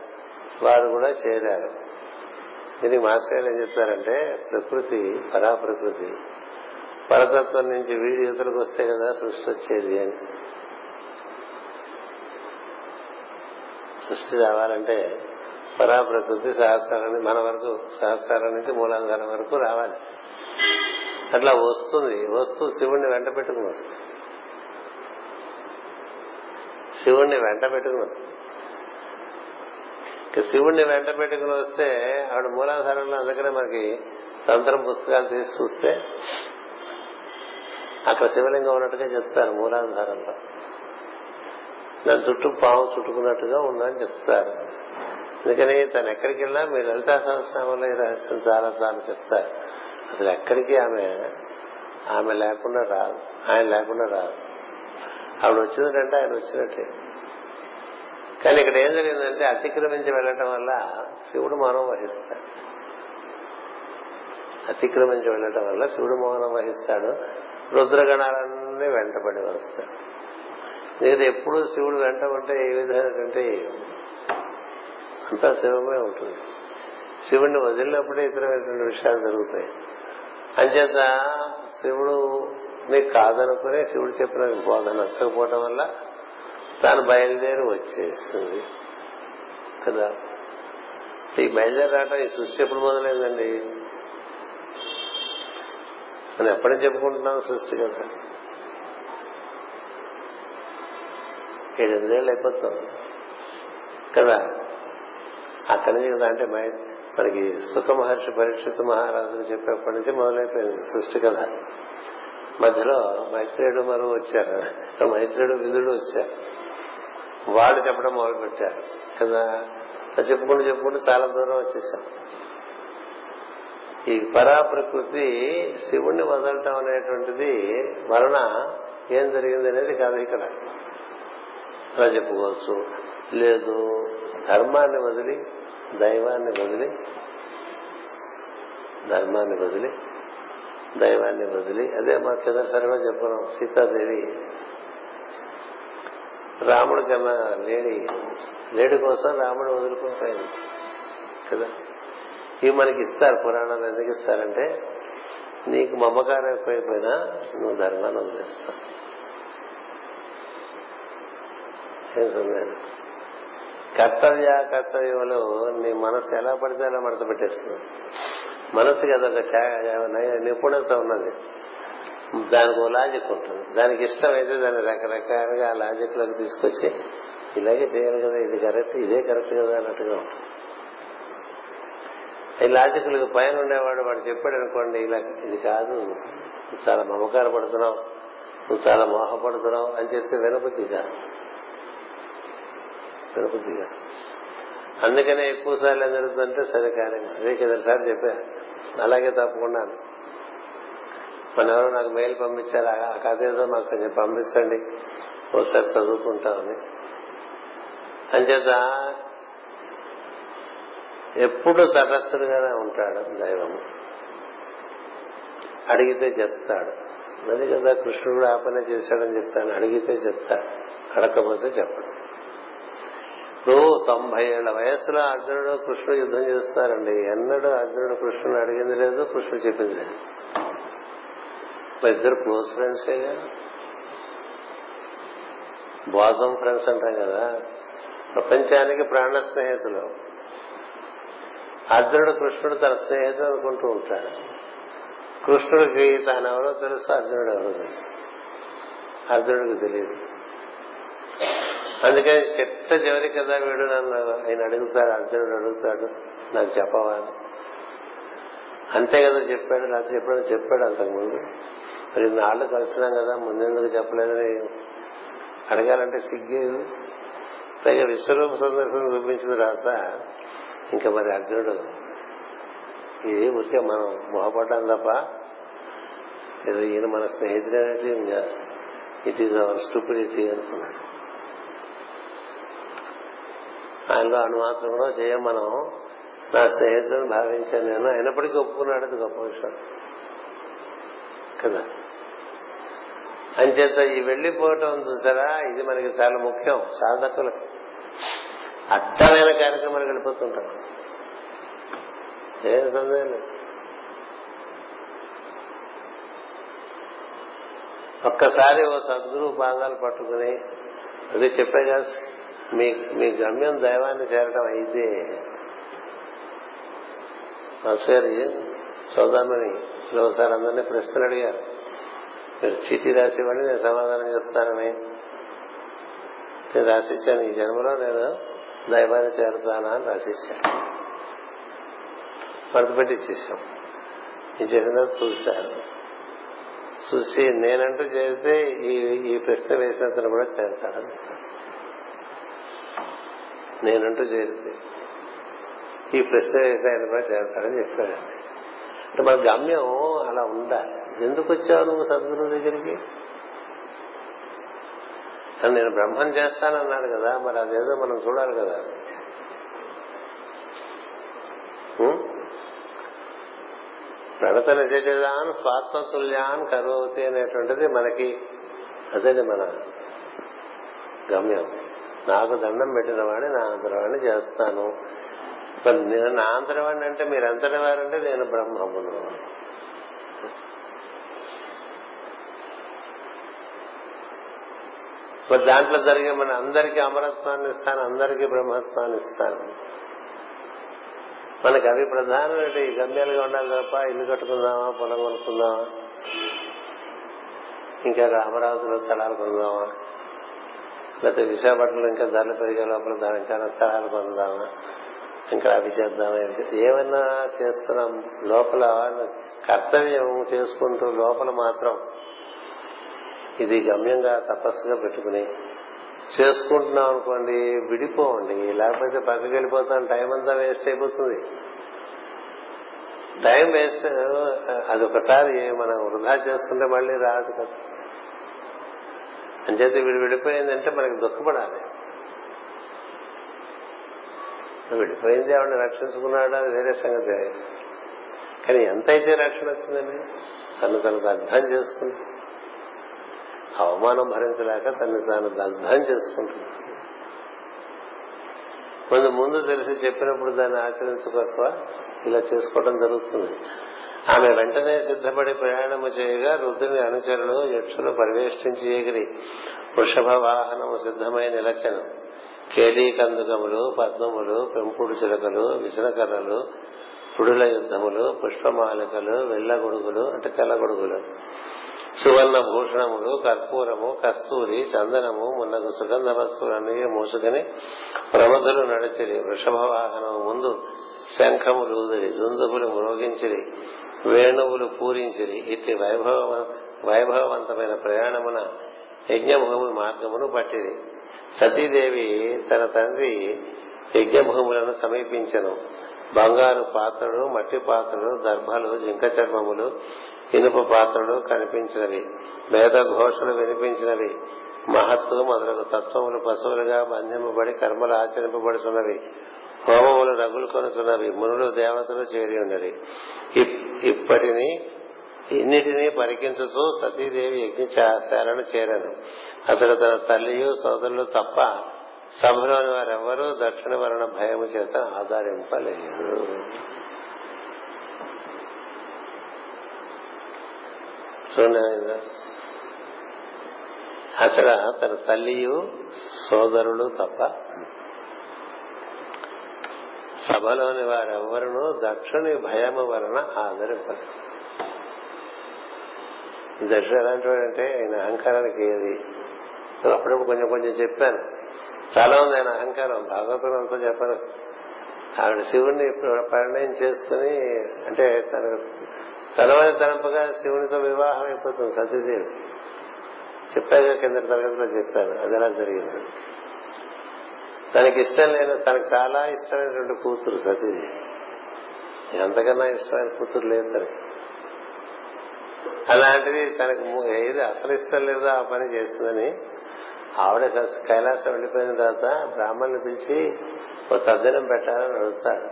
[SPEAKER 1] వారు కూడా చేరారు. దీనికి మాస్టర్ గారు ఏం చెప్తారంటే ప్రకృతి పరాప్రకృతి. పరతత్వం నుంచి వీడి యువతలకు వస్తే కదా సృష్టి వచ్చేది అని. సృష్టి రావాలంటే పరాప్రకృతి సహస్రాన్ని మన వరకు సహస్రాల నుంచి మూలాధారం వరకు రావాలి. అట్లా వస్తుంది. వస్తూ శివుణ్ణి వెంట పెట్టుకుని వస్తుంది. శివుణ్ణి వెంట పెట్టుకుని వస్తుంది. శివుణ్ణి వెంట పెట్టుకుని వస్తే ఆవిడ మూలాధారంలో అందుకనే మనకి తంత్రం పుస్తకాలు తీసి చూస్తే అక్కడ శివలింగం ఉన్నట్టుగా చెప్తారు మూలాధారంలో. దాని చుట్టూ పాము చుట్టుకున్నట్టుగా ఉందని చెప్తారు. అందుకని తను ఎక్కడికి వెళ్ళినా మీరు లలితా సహస్రనామంలో ఈ రహస్యం చాలా చాలా చెప్తారు. అసలు ఎక్కడికి ఆమె ఆమె లేకుండా రాదు. ఆయన లేకుండా రాదు. ఆవిడ వచ్చిందంటే ఆయన వచ్చినట్టే. కానీ ఇక్కడ ఏం జరిగిందంటే అతిక్రమించి వెళ్ళటం వల్ల శివుడు మౌనం వహిస్తాడు. అతిక్రమించి వెళ్ళటం వల్ల శివుడు మౌనం వహిస్తాడు. రుద్రగణాలన్నీ వెంటబడి వస్తాడు ఎందుకంటే ఎప్పుడు శివుడు వెంట ఉంటే ఏ విధమైనటువంటి అంతా శివమే ఉంటుంది. శివుణ్ణి వదిలినప్పుడే ఇతరమైనటువంటి విషయాలు జరుగుతాయి. అంచేత శివుడు నీకు కాదనుకునే శివుడు చెప్పిన బోధ నచ్చకపోవటం వల్ల తాను బయలుదేరి వచ్చేస్తుంది కదా? ఈ బయలుదేరి రావటం ఈ సృష్టి ఎప్పుడు మొదలైందండి? మనం ఎప్పటి చెప్పుకుంటున్నాం సృష్టి కదా? ఏడెనిమిదేళ్ళు అయిపోతాం. కదా? అక్కడి నుంచి కదా అంటే మనకి సుఖ మహర్షి పరీక్షిత మహారాజులు చెప్పేప్పటి నుంచి మొదలైపోయింది సృష్టి కథ. మధ్యలో మైత్రేయుడు మరో వచ్చారు. మైత్రేయుడు విధుడు వచ్చారు. వాళ్ళు చెప్పడం మొదలు పెట్టారు కదా చెప్పుకుంటూ చెప్పుకుంటూ చాలా దూరం వచ్చేసాం. ఈ పరా ప్రకృతి శివుణ్ణి వదలటం అనేటువంటిది వలన ఏం జరిగింది అనేది కాదు ఇక్కడ. అలా చెప్పుకోవచ్చు. లేదు ధర్మాన్ని వదిలి దైవాన్ని వదిలి ధర్మాన్ని వదిలి దైవాన్ని వదిలి అదే మా కింద సరిగా చెప్పుకున్నాం సీతాదేవి. రాముడి కన్నా లేడి లేడి కోసం రాముడు వదులుకుంటాయి కదా? ఇవి మనకి ఇస్తారు పురాణాలు ఎందుకు ఇస్తారంటే నీకు మమకారం ఎక్కువైపోయినా నువ్వు ధర్మాన్ని వదిలేస్తావు. ఏం సందేహం? కర్తవ్య కర్తవ్యంలో నీ మనసు ఎలా పడితే అలా మడత పెట్టేస్తుంది. మనసుకి అదొక నిపుణత ఉన్నది. దానికి ఒక లాజిక్ ఉంటుంది. దానికి ఇష్టం అయితే దాన్ని రకరకాలుగా ఆ లాజిక్లోకి తీసుకొచ్చి ఇలాగే చేయాలి కదా ఇది కరెక్ట్ ఇదే కరెక్ట్ కదా అన్నట్టుగా ఉంటుంది. ఈ లాజిక్లకు పైన ఉండేవాడు వాడు చెప్పాడు అనుకోండి ఇలా ఇది కాదు చాలా మమకార పడుతున్నావు నువ్వు చాలా మోహపడుతున్నావు అని చెప్తే వినపతి కాదు. తిరుపతి అందుకనే ఎక్కువ సార్లు ఏం జరుగుతుందంటే సరే కానీ అదే కదా సార్ చెప్పా. అలాగే తప్పకుండా మన ఎవరో నాకు మెయిల్ పంపించారు ఆ కథ ఏదో మాకు కొంచెం పంపించండి. ఒకసారి చదువుకుంటామని. అంచేత ఎప్పుడు తటస్థుడుగానే ఉంటాడు దైవం అడిగితే చెప్తాడు. అది కదా కృష్ణుడు ఆ పనే చేశాడని చెప్తాను. అడిగితే చెప్తాడు. అడగకపోతే చెప్పడు. ఇప్పుడు తొంభై ఏళ్ళ వయసులో అర్జునుడు కృష్ణుడు యుద్ధం చేస్తారండి. ఎన్నడూ అర్జునుడు కృష్ణుడు అడిగింది లేదు కృష్ణుడు చెప్పింది లేదు. ఇద్దరు క్లోజ్ ఫ్రెండ్సేగా బాజం ఫ్రెండ్స్ అంటాం కదా. ప్రపంచానికి ప్రాణ స్నేహితులు. అర్జునుడు కృష్ణుడు తన స్నేహితుడు అనుకుంటూ ఉంటాడు. కృష్ణుడికి తానెవరో తెలుసు అర్జునుడు ఎవరో తెలుసు. అర్జునుడికి తెలియదు. అందుకని చెట్ట చివరి కదా వీడు నన్ను ఆయన అడుగుతాడు అర్జునుడు అడుగుతాడు నాకు చెప్పవా అంతే కదా చెప్పాడు లేకపోతే ఎప్పుడైనా చెప్పాడు అంతకుముందు. మరి నాళ్ళు కలిసినాం కదా ముందెందుకు చెప్పలేదని అడగాలంటే సిగ్గేది పైగా విశ్వరూప సందర్శనం చూపించిన తర్వాత ఇంకా మరి అర్జునుడు ఇది ఊరికే మనం మొహపడ్డాం తప్ప ఏదో ఈయన మన స్నేహితుడేనట్టు ఇంకా ఇట్ ఈజ్ అవర్ స్టూపిడిటీ అనుకున్నాడు. ఆయనలో అనుమాత్రం కూడా చేయం మనం. నా స్నేహితుడు భావించాను నేను. అయినప్పటికీ ఒప్పుకున్నాడు అది గొప్ప విషయం. కదా? అంచేత ఈ వెళ్ళిపోవటం చూసారా? ఇది మనకి చాలా ముఖ్యం. సాధకులకు అర్థమైన కార్యక్రమాలకు వెళ్ళిపోతుంటాం ఏం సందేహం లేదు. ఒక్కసారి ఓ సద్గురు పాదాలు పట్టుకుని చెప్పే కాదు. మీ మీ గమ్యం దైవాన్ని చేరటం అయితే మాస్టర్ సోదామని ఒకసారి అందరినీ ప్రశ్నలు అడిగారు. మీరు చీటీ రాసివ్వండి నేను సమాధానం చెప్తానని. నేను రాసిచ్చాను ఈ జన్మలో నేను దైవాన్ని చేరుతానా అని రాసిచ్చాను. మడత ఇచ్చేసాం ఈ జరిగిన చూశారు. చూసి నేనంటూ చేరితే ఈ ఈ ప్రశ్న వేసినంతను కూడా చేరతాడని నేనంటూ చేరితే ఈ ప్రశ్న వేసి కూడా చేరతాడని చెప్పాడు అంటే మన గమ్యం అలా ఉండాలి ఎందుకు వచ్చావు నువ్వు సద్గురువు దగ్గరికి? అని నేను బ్రహ్మం చేస్తానన్నాడు కదా మరి అదేదో మనం చూడాలి కదా. ప్రణత నిజజాన్ స్వాత్మతుల్యాన్ కరోతి అనేటువంటిది మనకి అదే మన గమ్యం. నాకు దండం పెట్టిన వాడిని నా ఆంధ్రవాణి చేస్తాను. నేను నా ఆంధ్రవాణి అంటే మీరంతటి వారంటే నేను బ్రహ్మమును మరి దాంట్లో జరిగే మన అందరికీ అమరత్వాన్ని ఇస్తాను అందరికీ బ్రహ్మత్వాన్ని ఇస్తాను. మనకి అవి ప్రధానమైన గమ్యాలుగా ఉండాలి తప్ప ఇల్లు కట్టుకుందామా పొలం కొనుక్కుందామా? ఇంకా అమరావతిలో స్థలాలు కొందామా లేకపోతే విశాఖపట్నంలో ఇంకా ధరలు పెరిగే లోపల దాని ఇంకా స్థలాలు ఇంకా అవి చేద్దామా? ఏమన్నా చేస్తున్నాం. లోపల కర్తవ్యం చేసుకుంటూ లోపల మాత్రం ఇది గమ్యంగా తపస్సుగా పెట్టుకుని చేసుకుంటున్నాం అనుకోండి విడిపోండి లేకపోతే పక్కకి వెళ్ళిపోతాం టైం అంతా వేస్ట్ అయిపోతుంది. టైం వేస్ట్ అది ఒకసారి మనం వృధా చేసుకుంటే మళ్ళీ రాదు కదా. అంచేత వీడు విడిపోయిందంటే మనకి దుఃఖపడాలి. విడిపోయింది ఆవిడ రక్షించుకున్నాడు? అది వేరే సంగతి. కానీ ఎంతైతే రక్షణ వచ్చిందండి? తను తనకు అర్థం చేసుకుంది. అవమానం భరించలేక తను తాను దగ్ధం చేసుకుంటుంది. కొంత ముందు తెలిసి చెప్పినప్పుడు దాన్ని ఆచరించుకోక ఇలా చేసుకోవడం జరుగుతుంది. ఆమె వెంటనే సిద్ధపడి ప్రయాణము చేయగా రుద్రుని అనుచరులు యక్షులు పరివేష్టించి ఎగిరి వృషభ వాహనము సిద్ధమై నిలచను. కేలీ కందుకములు పద్మములు పెంపుడు చిలకలు విసనకర్రలు పుడుల యుద్ధములు పుష్పమాలికలు వెళ్ళ గొడుగులు అంటే తెల్లగొడుగులు సువర్ణ భూషణములు కర్పూరము కస్తూరి చందనము మున్నగు సుగంధ వస్తువులన్నీ మోసుకొని ప్రమదులు నడిచిరి. వృషభ వాహనము ముందు శంఖములు ఊదిరి దుందుబులు మ్రోగించిరి. వేణువులు పూరించిరి. ఇట్టి వైభవ వైభవవంతమైన ప్రయాణమున యజ్ఞభూమి మార్గమును పట్టిది సతీదేవి తన తండ్రి యజ్ఞభూములను సమీపించను. బంగారు పాత్రలు మట్టి పాత్రలు దర్భలు జింక చర్మములు ఇనుప పాత్రలు కనిపించినవి. వేద ఘోషలు వినిపించినవి. మహత్తు మొదలగు తత్వములు పశువులుగా బంధింపబడి కర్మలు ఆచరింపబడుతున్నవి హోమములు రగులు కొనుతున్నవి మునులు దేవతలు చేరి ఉన్నది. ఇప్పటిని ఇన్నిటినీ పరికించుతూ సతీదేవి యజ్ఞశాలను చేరను అసలు తన తల్లియు సోదరులు తప్ప సభలోని వారెవ్వరూ దక్షిణ వలన భయము చేత ఆధారింపలేదు. చూడండి తన తల్లియు సోదరులు తప్ప సభలోని వారెవ్వరూ దక్షుని భయము వలన ఆదరింపరు దక్షుడు ఎలాంటి వాడంటే ఆయన అహంకారానికి ఏది? అప్పుడప్పుడు కొంచెం కొంచెం చెప్పాను. చాలా ఉంది ఆయన అహంకారం భాగవతం అంతా చెప్పాను. ఆవిడ శివుణ్ణి పరిణయం చేసుకుని అంటే తనకు తనవని తలంపగా శివునితో వివాహం అయిపోతుంది సతీదేవి. చెప్పాక కింద తరగతిలో చెప్పాను. అది ఎలా జరిగింది. తనకి ఇష్టం లేదు తనకు చాలా ఇష్టమైనటువంటి కూతురు సతీదేవి ఎంతకన్నా ఇష్టమైన కూతురు లేదు తనకి. అలాంటిది తనకు ఏది అసలు ఇష్టం లేదో ఆ పని చేస్తుందని ఆవిడ కైలాసం వెళ్ళిపోయిన తర్వాత బ్రాహ్మణ్ని పిలిచి ఓ తద్దినం పెట్టాలని అడుగుతాడు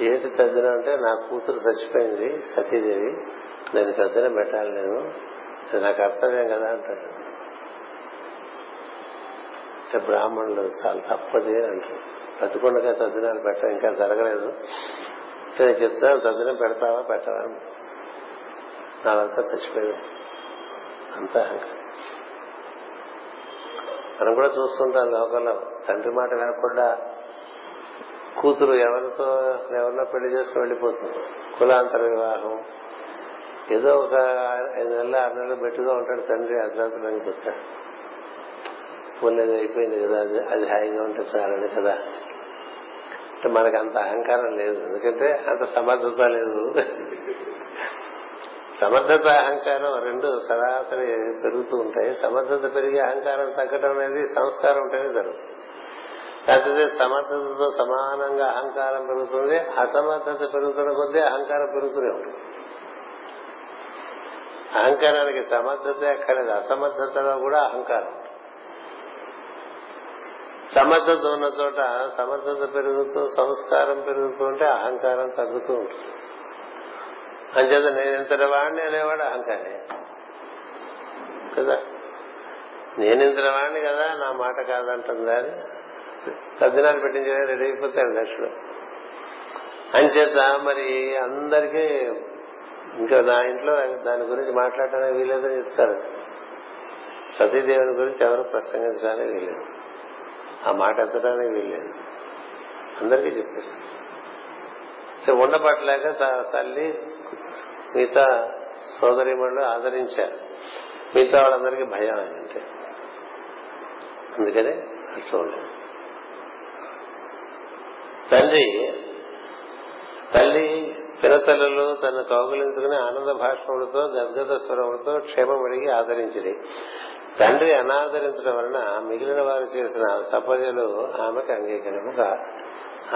[SPEAKER 1] ఏంటి తద్దినం అంటే నా కూతురు చచ్చిపోయింది సతీదేవి నేను తద్దినం పెట్టాలి నేను నాకు కర్తవ్యం కదా అంటాడు అంటే బ్రాహ్మణులు చాలా తప్పది అంటారు. బతుకుండగా తద్దినాలు పెట్టడం ఇంకా జరగలేదు. నేను చెప్తాను తద్దినం పెడతావా పెట్టవా? నాలంతా చచ్చిపోయాను అంతా మనం కూడా చూస్తుంటాం లోకంలో. తండ్రి మాట వినకుండా కూతురు ఎవరితో ఎవరినో పెళ్ళి చేసుకుని వెళ్ళిపోతుంది. కులాంతర వివాహం. ఏదో ఒక ఐదు నెలలు ఆరు నెలలు బెట్టుగా ఉంటాడు తండ్రి అర్ధరాత్రులని చెప్తాడు పుణ్యం అయిపోయింది కదా అది అది హాయిగా ఉంటే చాలని కదా. అంటే మనకు అంత అహంకారం లేదు. ఎందుకంటే అంత సమర్థత లేదు. సమర్థత అహంకారం రెండు సరాసరి పెరుగుతూ ఉంటాయి. సమర్థత పెరిగి అహంకారం తగ్గడం అనేది సంస్కారం ఉంటేనే జరుగుతుంది. లేకపోతే సమర్థతతో సమానంగా అహంకారం పెరుగుతుంది. అసమర్థత పెరుగుతున్న కొద్దీ అహంకారం పెరుగుతూనే ఉంటుంది. అహంకారానికి సమర్థత అక్కర్లేదు. అసమర్థతలో కూడా అహంకారం. సమర్థత ఉన్న చోట సమర్థత పెరుగుతూ సంస్కారం పెరుగుతూ ఉంటే అహంకారం తగ్గుతూ ఉంటుంది. అంచేత నేను ఇంతటి వాడిని అనేవాడు అహంకారే. కదా? నేను ఇంత వాడిని కదా నా మాట కాదంటుంది అని తద్దినాలు పెట్టించే రెడీ అయిపోతాడు దక్షుడు అంచేత మరి అందరికీ ఇంకా నా ఇంట్లో దాని గురించి మాట్లాడటానికి వీలేదని చెప్తారు. సతీదేవుని గురించి ఎవరు ప్రసంగించడానికి వీలేదు ఆ మాట ఎత్తడానికి వీల్లేదు. అందరికీ చెప్పేస్తారు సో ఉండబట్టలేక తల్లి మిగతా సోదరిమణులు ఆదరించారు. మిగతా వాళ్ళందరికీ భయం అంటే అందుకనే చూడలేదు తండ్రి తల్లి పినతల్లులు తను కౌగులించుకుని ఆనంద భాషములతో గద్గద స్వరములతో క్షేమం అడిగి ఆదరించింది తండ్రి అనాదరించడం వలన మిగిలిన వారు చేసిన సపర్యలు ఆమెకు అంగీకరింపు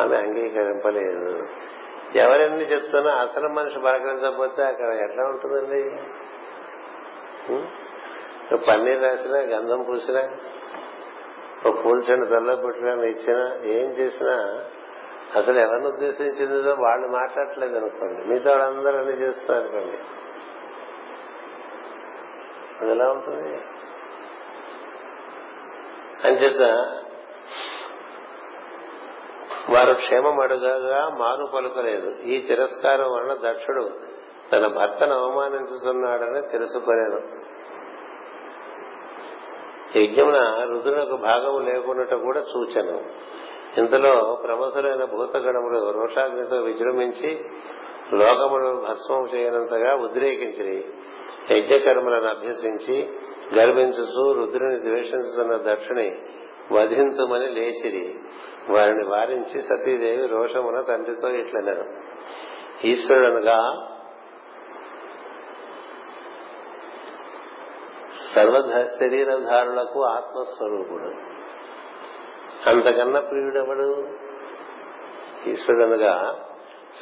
[SPEAKER 1] ఆమె అంగీకరింపలేదు. ఎవరెన్ని చెప్తున్నా అసలు మనిషి పలకరించకపోతే అక్కడ ఎట్లా ఉంటుందండి? పన్నీర్ రాసినా గంధం పూసినా ఒక పూల్చండి తల్ల పెట్టినా ఇచ్చినా ఏం చేసినా అసలు ఎవరిని ఉద్దేశించిందో వాళ్ళు మాట్లాడట్లేదు అనుకోండి. మిగతా వాళ్ళందరూ అన్ని చేస్తున్నారు అనుకోండి అది ఎలా ఉంటుంది? అంచేత వారు క్షేమమడుగా మారు పలుకలేదు. ఈ తిరస్కారం వలన దక్షుడు తన భర్తను అవమానించుతున్నాడని తెలుసుకోలేను యజ్ఞమున రుద్రునకు భాగము లేకున్నట్టు కూడా సూచన. ఇంతలో ప్రమసులైన భూతగణములు రోషాగ్నితో విజృంభించి లోకములు భస్మం చేయనంతగా ఉద్రేకించి యజ్ఞకర్మలను అభ్యసించి గర్భించుచు రుద్రుని ద్వేషించుతున్న దక్షిణి వధింతుమని లేచిరి. వారిని వారించి సతీదేవి రోషమున తండ్రితో ఇట్లన్నారు ఈశ్వరుడనగా సర్వ శరీరధారులకు ఆత్మస్వరూపుడు. అంతకన్నా ప్రియుడెవడు? ఈశ్వరుడనగా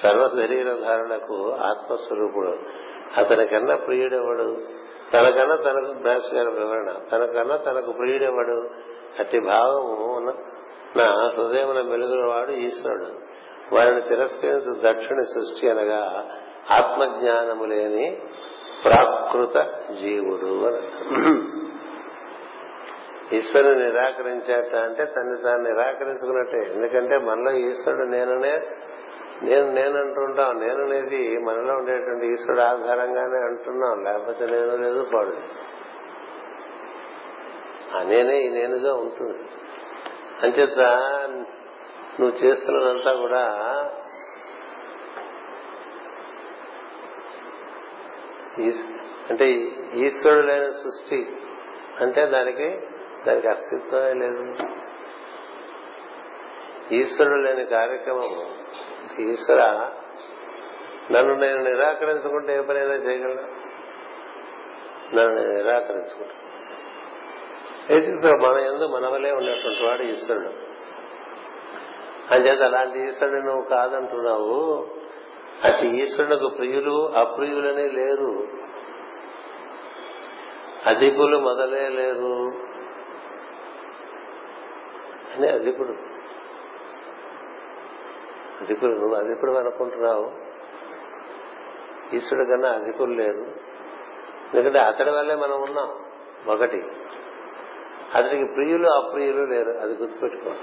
[SPEAKER 1] సర్వ శరీరధారులకు ఆత్మస్వరూపుడు. అతనికన్నా ప్రియుడెవడు? తనకన్నా తనకు బ్యాస్ గారి వివరణ తనకన్నా తనకు ప్రియుడేవాడు? అతి భావము నా హృదయమున మెలుగున వాడు ఈశ్వరుడు. వారిని తిరస్కరించు దక్షిణ సృష్టి అనగా ఆత్మజ్ఞానము లేని ప్రాకృత జీవుడు అని ఈశ్వరుని నిరాకరించాట అంటే తన్ని తాను నిరాకరించుకున్నట్టే. ఎందుకంటే మనలో ఈశ్వరుడు నేననే నేను నేను అంటుంటాం నేను అనేది మనలో ఉండేటువంటి ఈశ్వరుడు ఆధారంగానే అంటున్నాం లేకపోతే నేను లేదు పాడు. ఆ నేనే ఈ నేనుగా ఉంటుంది. అంచేత నువ్వు చేస్తున్నదంతా కూడా అంటే ఈశ్వరుడు లేని సృష్టి అంటే దానికి దానికి అస్తిత్వమే లేదు. ఈశ్వరుడు లేని కార్యక్రమం ఈశ్వర నన్ను నేను నిరాకరించుకుంటే ఏ పనైనా చేయగలను? నన్ను నేను నిరాకరించుకుంటా. మన ఎందు మనవలే ఉన్నటువంటి వాడు ఈశ్వరుడు. అంచేత అలాంటి ఈశ్వరుడు నువ్వు కాదంటున్నావు. అటు ఈశ్వరునికి ప్రియులు అప్రియులని లేరు. అధికులు మొదలే లేరు. అని అధికుడు. అధికులు నువ్వు అధికుడు అనుకుంటున్నావు? ఈశ్వరుడు కన్నా అధికులు లేరు ఎందుకంటే అతడి వల్లే మనం ఉన్నాం. ఒకటి. అతనికి ప్రియులు అప్రియులు లేరు. అది గుర్తుపెట్టుకో.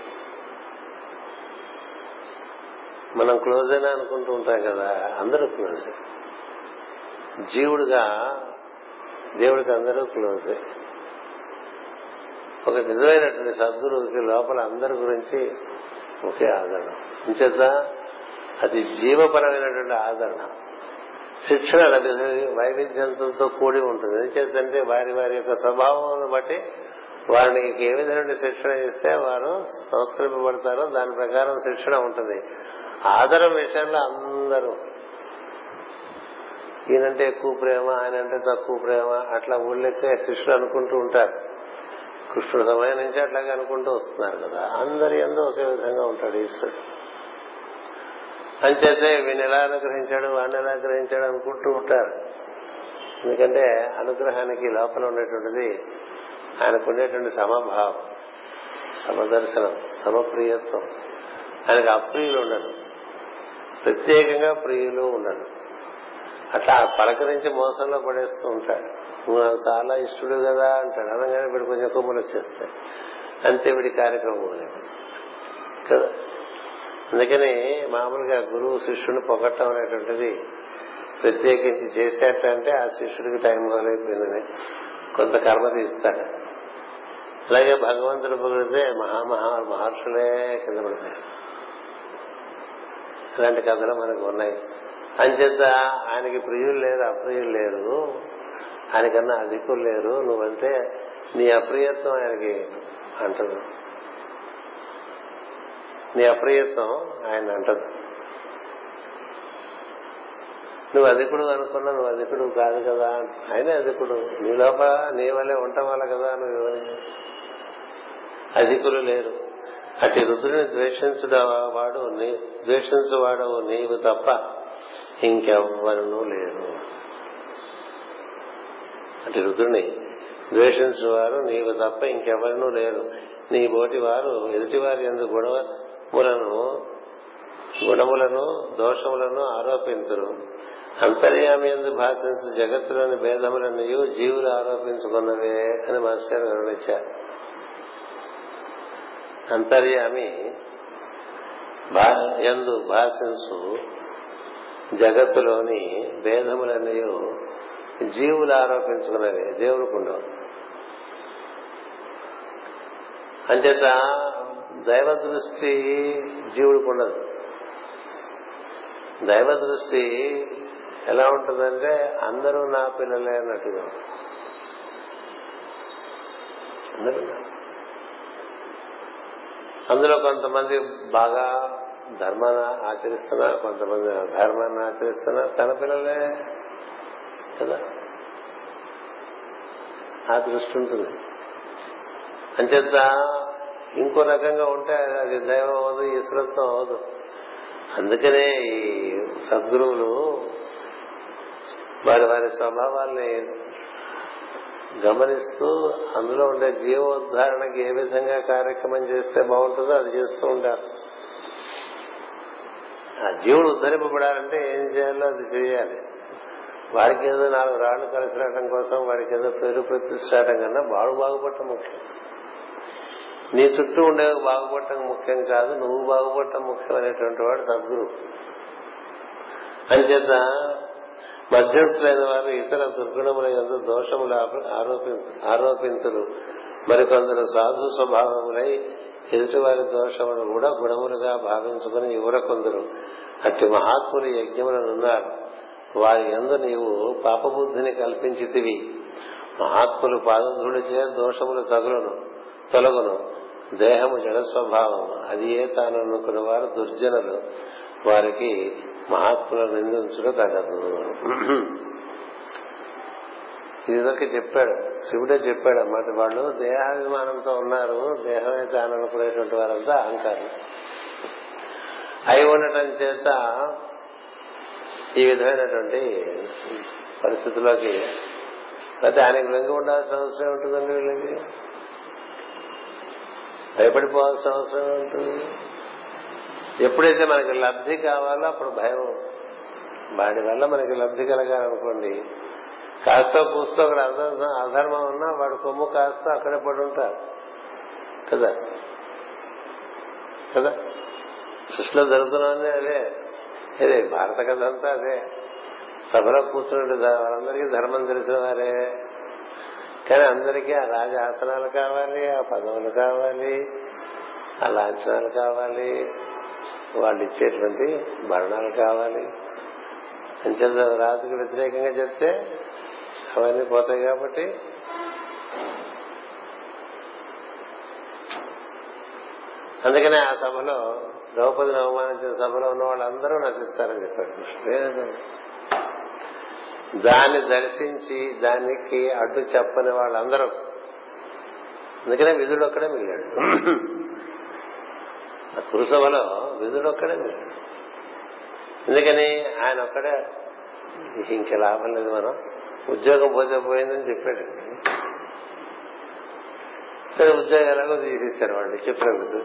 [SPEAKER 1] మనం క్లోజ్ అయినా అనుకుంటూ ఉంటాం కదా అందరూ క్లోజ్. జీవుడుగా దేవుడికి అందరూ క్లోజే. ఒక నిజమైనటువంటి సద్గురువుకి లోపల అందరి గురించి ఒకే ఆదరణ. ఇంచేత అది జీవపరమైనటువంటి ఆదరణ. శిక్షణ వైవిధ్యంతో కూడి ఉంటుంది. ఎందుచేతంటే వారి వారి యొక్క స్వభావం బట్టి వారిని ఏ విధమైన శిక్షణ ఇస్తే వారు సంస్కరింపబడతారో దాని ప్రకారం శిక్షణ ఉంటుంది. ఆదరం విషయంలో అందరూ ఈయనంటే ఎక్కువ ప్రేమ ఆయన అంటే తక్కువ ప్రేమ అట్లా ఊళ్ళెక్కే శిష్యులు అనుకుంటూ ఉంటారు. కృష్ణుడు సమయం నుంచి అట్లాగే అనుకుంటూ వస్తున్నారు కదా. అందరి ఎందు ఒకే విధంగా ఉంటాడు ఈశ్వరుడు. అంచేతే వీని ఎలా అనుగ్రహించాడు వాడిని ఎలా గ్రహించాడు అనుకుంటూ ఉంటారు. ఎందుకంటే అనుగ్రహానికి లోపల ఉండేటువంటిది ఆయనకు ఉండేటువంటి సమభావం సమదర్శనం సమప్రియత్వం. ఆయనకు అప్రియులు ఉండరు. ప్రత్యేకంగా ప్రియులు ఉండరు. అట్లా పలకరించి మోసంలో పడేస్తూ ఉంటాడు. నువ్వు చాలా ఇష్టడు కదా అంటాడు. అనగానే వీడు కొంచెం కొమ్మలు వచ్చేస్తాయి. అంతే వీడి కార్యక్రమం కదా? అందుకని మామూలుగా గురువు శిష్యుని పొగట్టం అనేటువంటిది ప్రత్యేకించి చేసేటంటే ఆ శిష్యుడికి టైం మొదలైపోయిందని కొంత కర్మ తీస్తాడు. అలాగే భగవంతుడు పొగిడితే మహామహా మహర్షులే కింద పడతాయి ఇలాంటి కథలు మనకు ఉన్నాయి. అంచేత ఆయనకి ప్రియులు లేరు అప్రియులు లేరు. ఆయనకన్నా అధికులు లేరు. నువ్వంటే నీ అప్రియత్వం ఆయనకి అంటదు. నీ అప్రియత్వం ఆయన అంటదు. నువ్వు అధికుడు అనుకున్నా నువ్వు అధికుడు కాదు కదా. ఆయనే అధికుడు. నీ లోపల నీ వల్లే ఉండటం వల్ల కదా నువ్వు. అధికులు లేరు. అటు రుద్రుని ద్వేషించుడు వాడు ద్వేషించువాడు నీవు తప్ప ఇంకెవ్వరూ లేరు. అంటే రుద్రుని ద్వేషించువారు నీవు తప్ప ఇంకెవరినూ లేరు. నీ బోటి వారు ఎదుటివారి ఎందుకు గుణములను గుణములను దోషములను ఆరోపించరు అంతర్యామి ఎందు భాషించు జగత్తులోని భేదములను జీవులు ఆరోపించుకున్నవే అని మాస్టర్ వివరించారు అంతర్యామి ఎందు భాషించు జగత్తులోని భేదములన్నీ జీవులు ఆరోపించుకున్నవి దేవునికి ఉండవు అంచేత దైవ దృష్టి జీవుడికి ఉండదు. దైవ దృష్టి ఎలా ఉంటుందంటే అందరూ నా పిల్లలే అన్నట్టుగా అందరూ అందులో కొంతమంది బాగా ధర్మాన్ని ఆచరిస్తున్నా కొంతమంది ధర్మాన్ని ఆచరిస్తున్నా తన పిల్లలే కదా? ఆ దృష్టి ఉంటుంది. అంచేత ఇంకో రకంగా ఉంటే అది దైవం అవ్వదు ఈశ్వరత్వం అవ్వదు. అందుకనే ఈ సద్గురువులు వారి వారి స్వభావాల్ని గమనిస్తూ అందులో ఉండే జీవోద్ధారణకి ఏ విధంగా కార్యక్రమం చేస్తే బాగుంటుందో అది చేస్తూ ఉంటారు. ఆ జీవుడు ఉద్ధరింపబడాలంటే ఏం చేయాలో అది చేయాలి. వారికి ఏదో నాలుగు రాళ్ళు కలిసి రావడం కోసం వాడికి ఏదో పేరు ప్రతిష్టడం కన్నా వాడు బాగుపడటం ముఖ్యం. నీ చుట్టూ ఉండే బాగుపడటం ముఖ్యం కాదు నువ్వు బాగుపడటం ముఖ్యం అనేటువంటి వాడు సద్గురు. అంచేత మధ్యస్థులైన వారు ఇతర దుర్గుణముల ఎందు దోషములు ఆరోపింతులు. మరికొందరు సాధు స్వభావములై ఎదుటివారి దోషములు కూడా గుణములుగా భావించుకుని యువరకొందరు అట్టి మహాత్ములు యజ్ఞములను ఉన్నారు. వారి ఎందు నీవు పాపబుద్ధిని కల్పించితివి. మహాత్ములు పాదధుడిచే దోషములు తగులను తొలగును. దేహము జడ స్వభావం అది ఏ తాను అనుకున్న వారు దుర్జనులు. వారికి మహాత్ములను నిందించడం తగదు. ఇదివరకు చెప్పాడు శివుడే చెప్పాడు అన్నమాట. వాళ్ళు దేహాభిమానంతో ఉన్నారు దేహమే తాను అనుకునేటువంటి వారంతా అహంకారం. అయి ఉండటం చేత ఈ విధమైనటువంటి పరిస్థితుల్లోకి అయితే ఆయనకు లొంగి ఉండాల్సిన అవసరం ఉంటుందండి వీళ్ళకి? భయపడిపోవాల్సిన అవసరం ఉంటుంది ఎప్పుడైతే మనకి లబ్ధి కావాలో అప్పుడు భయం. వాడి వల్ల మనకి లబ్ధి కలగాలనుకోండి. కాస్త కూస్తో అక్కడ అధర్మం ఉన్నా వాడు కొమ్ము కాస్త అక్కడే పడి ఉంటారు కదా? కదా? సృష్టిలో జరుగుతున్నది అదే అదే భారత కథ అంతా అదే. సభలో కూర్చున్నట్టు వాళ్ళందరికీ ధర్మం తెలిసిన వారే. కానీ అందరికీ ఆ రాజ ఆసనాలు కావాలి ఆ పదవులు కావాలి ఆ లాంఛనాలు కావాలి వాళ్ళు ఇచ్చేటువంటి భరణాలు కావాలి. అంచేత రాజుకు వ్యతిరేకంగా చెప్తే అవన్నీ పోతాయి కాబట్టి అందుకనే ఆ సభలో ద్రౌపదిని అవమానించిన సభలో ఉన్న వాళ్ళందరూ నశిస్తారని చెప్పాడు దాన్ని దర్శించి దానికి అడ్డు చెప్పని వాళ్ళందరూ. అందుకనే విధుడు ఒక్కడే మిగిలాడు. కురుసభలో విధుడు ఒక్కడే మిగిలాడు. ఎందుకని ఆయన ఒక్కడే ఇంక లాభం లేదు మనం ఉద్యోగం పోతే పోయిందని చెప్పాడు. సరే ఉద్యోగం ఎలాగో తీసేశారు వాళ్ళు చెప్పినందుకు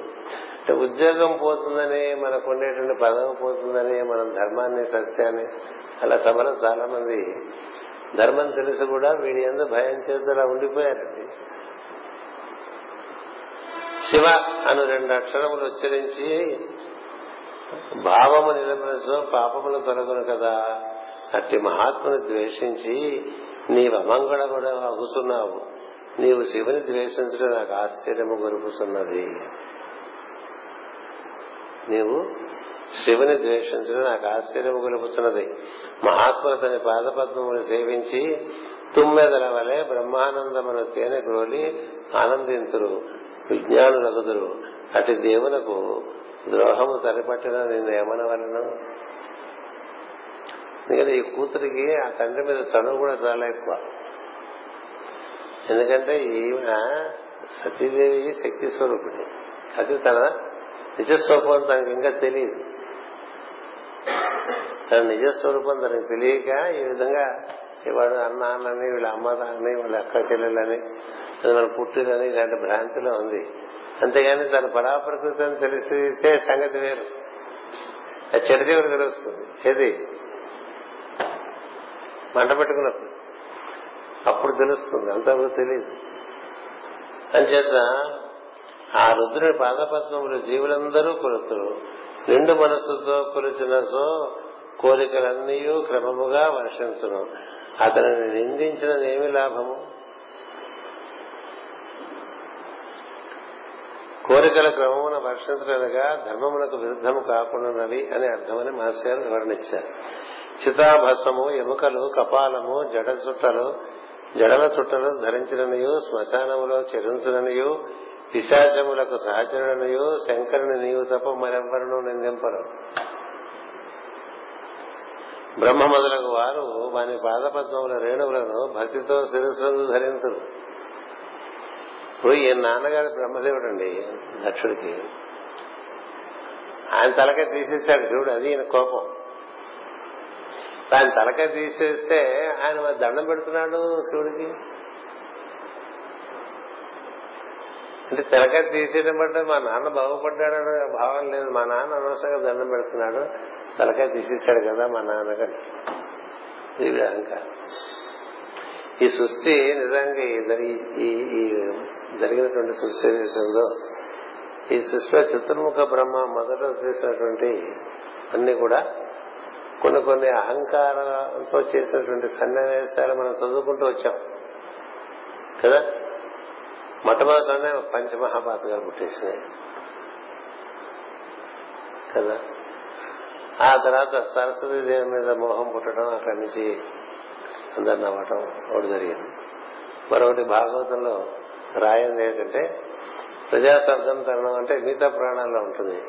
[SPEAKER 1] అంటే ఉద్యోగం పోతుందని మనకు ఉండేటువంటి పదవి పోతుందని మనం ధర్మాన్ని సత్యాన్ని అలా సభలో చాలా మంది ధర్మం తెలిసి కూడా వీడి ఎందు భయం చేతలా ఉండిపోయారండి. శివ అను రెండు అక్షరములు ఉచ్చరించి భావము నిలబడచో పాపములు తొలగును కదా అట్టి మహాత్ముని ద్వేషించి నీవు అమంగళ కూడా అగుతున్నావు నీవు శివుని ద్వేషించడం నాకు ఆశ్చర్యము గొరుపుతున్నది. నీవు శివుని ద్వేషించడం నాకు ఆశ్చర్యం గొలుపుతున్నది. మహాత్ములు తన పాదపద్మములు సేవించి తుమ్మెదల వలె బ్రహ్మానందమును తేనె గ్రోలి ఆనందింతురు విజ్ఞానులగుదురు. అటు దేవునకు ద్రోహము తలపట్టిన నేను ఏమనవలను? ఎందుకంటే ఈ కూతురికి ఆ తండ్రి మీద చదువు కూడా చాలా ఎక్కువ. ఎందుకంటే ఈమె సతీదేవి శక్తి స్వరూపిణి. అది తన నిజస్వరూపం తనకి ఇంకా తెలియదు తన నిజస్వరూపం తనకు తెలియక ఈ విధంగా ఇవాడు అన్న అన్నని వీళ్ళ అమ్మ అని వీళ్ళ అక్క చెల్లెలని అది మన పుట్టినని ఇలాంటి భ్రాంతిలో ఉంది. అంతేగాని తన పరాప్రకృతి అని తెలిసితే సంగతి వేరు. అది చెడితే కూడా తెలుస్తుంది. ఏది? మంట పెట్టుకున్నప్పుడు. అప్పుడు తెలుస్తుంది. అంతవరకు తెలియదు. అంచేత ఆ రుద్రుని పాదపద్మములు జీవులందరూ కొలుతురు నిండు మనస్సుతో కొలిచిన సో కోరికలన్నీ క్రమముగా వర్షించను. అతనిని నిందించిన ఏమి లాభము? కోరికల క్రమమున వర్షించలేదుగా ధర్మమునకు విరుద్ధము కాకుండానవి అని అర్థమని మాస్టర్ వివరణిచ్చారు చితాభస్మము ఎముకలు కపాలము జడ చుట్టలు జడల చుట్టలు ధరించిననియు శ్మశానములో చెరుంచుననియు పిశాచములకు సహచరుడనియు శంకరుని నీవు తప్ప మరెవ్వరూ నిందింపరు. బ్రహ్మ మొదలగు వారు వాని పాదపద్మముల రేణువులను భక్తితో శిరస్సులను ధరించరు ఇప్పుడు ఈ నాన్నగారు బ్రహ్మదేవుడు అండి దక్షుడికి. ఆయన తలకే తీసేశాడు శివుడు అది ఈయన కోపం. ఆయన తలకాయ తీసేస్తే ఆయన దండం పెడుతున్నాడు శివుడికి అంటే తలకాయ తీసేయడం బట్టి మా నాన్న బాగుపడ్డాడు భావం లేదు. మా నాన్న అనవసరంగా దండం పెడుతున్నాడు. తలకాయ తీసేశాడు కదా మా నాన్నగారు. ఇది అహంకారం ఈ సృష్టి నిజంగా ఈ జరిగినటువంటి సృష్టి విషయంలో ఈ సృష్టిలో చతుర్ముఖ బ్రహ్మ మొదట చేసినటువంటి అన్ని కూడా కొన్ని కొన్ని అహంకారంతో చేసినటువంటి సన్నివేశాలు మనం చదువుకుంటూ వచ్చాం. కదా? మొట్టమొదటిలోనే పంచమహాపాతకాలు పుట్టేసినాయి. కదా? ఆ తర్వాత సరస్వతి దేవి మీద మోహం పుట్టడం అక్కడి నుంచి అందరు నవ్వటం ఒకటి జరిగింది. మరొకటి భాగవతంలో రాయింది ఏంటంటే ప్రజాస్వర్గం తరణం అంటే మిగతా ప్రాణాల్లో ఉంటుంది.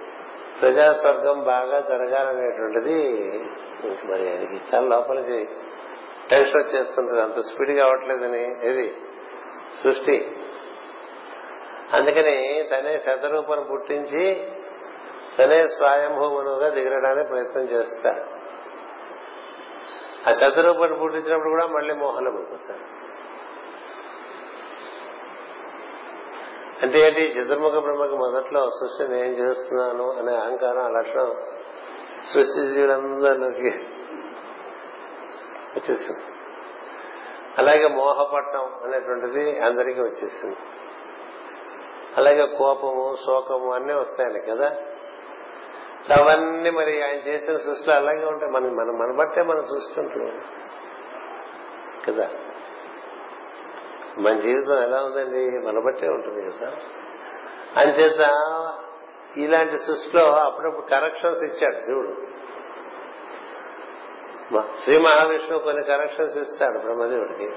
[SPEAKER 1] ప్రజాస్వర్గం బాగా జరగాలనేటువంటిది మరి ఆయనకి చాలా లోపలికి టెన్షన్ వచ్చేస్తుంటది. అంత స్పీడ్గా ఏది? సృష్టి. అందుకని తనే శతరూపం పుట్టించి తనే స్వయంభూమనుగా దిగడానికి ప్రయత్నం చేస్తాడు. ఆ శతరూపం పుట్టించినప్పుడు కూడా మళ్ళీ మోహన పడిపోతాడు అంటే ఏంటి? చతుర్ముఖ బ్రహ్మకి మొదట్లో సృష్టి నేను చేస్తున్నాను అనే అహంకారం ఆ లక్షణం సృష్టి జీవులందరిలోకి వచ్చేసింది. అలాగే మోహపట్నం అనేటువంటిది అందరికీ వచ్చేసింది. అలాగే కోపము శోకము అన్నీ వస్తాయని కదా. అవన్నీ మరి ఆయన చేసిన సృష్టిలో అలాగే ఉంటాయి. మన మన మన బట్టే మన సృష్టి ఉంటుంది కదా. మన జీవితం ఎలా ఉందండి? మన బట్టే ఉంటుంది కదా. అంచేత ఇలాంటి సృష్టిలో అప్పుడప్పుడు కరెక్షన్స్ ఇచ్చాడు శివుడు. శ్రీ మహావిష్ణువు కొన్ని కరెక్షన్స్ ఇస్తాడు బ్రహ్మదేవుడికి.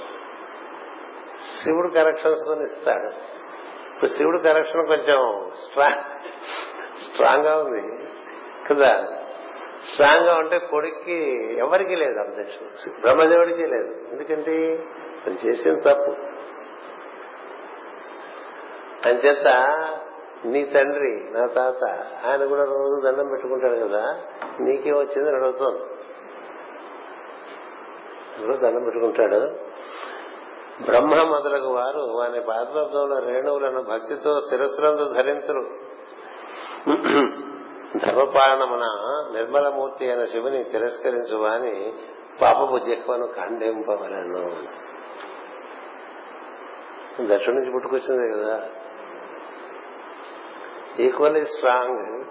[SPEAKER 1] శివుడు కరెక్షన్స్ కొన్ని ఇస్తాడు. ఇప్పుడు శివుడు కరెక్షన్ కొంచెం స్ట్రాంగ్ స్ట్రాంగ్గా ఉంది. కదా? స్ట్రాంగ్గా ఉంటే కొడుక్కి ఎవరికి లేదు అబ్జెక్షన్ బ్రహ్మదేవుడికి లేదు. ఎందుకంటే అది చేసిన తప్పు. అంచేత నీ తండ్రి నా తాత ఆయన కూడా రోజు దండం పెట్టుకుంటాడు కదా. నీకేం వచ్చింది అడుగుతుంది దండం పెట్టుకుంటాడు. బ్రహ్మ మొదలగు వారు వాని పాదపద్మంలో రేణువులను భక్తితో శిరస్సులందు ధరించరు ధర్మపాలనమున నిర్మలమూర్తి అయిన శివుని తిరస్కరించు వాని పాపపు జిహ్వను ఖండింపవలను. దక్షిణ నుంచి పుట్టుకొచ్చింది కదా. ఈక్వల్లీ స్ట్రాంగ్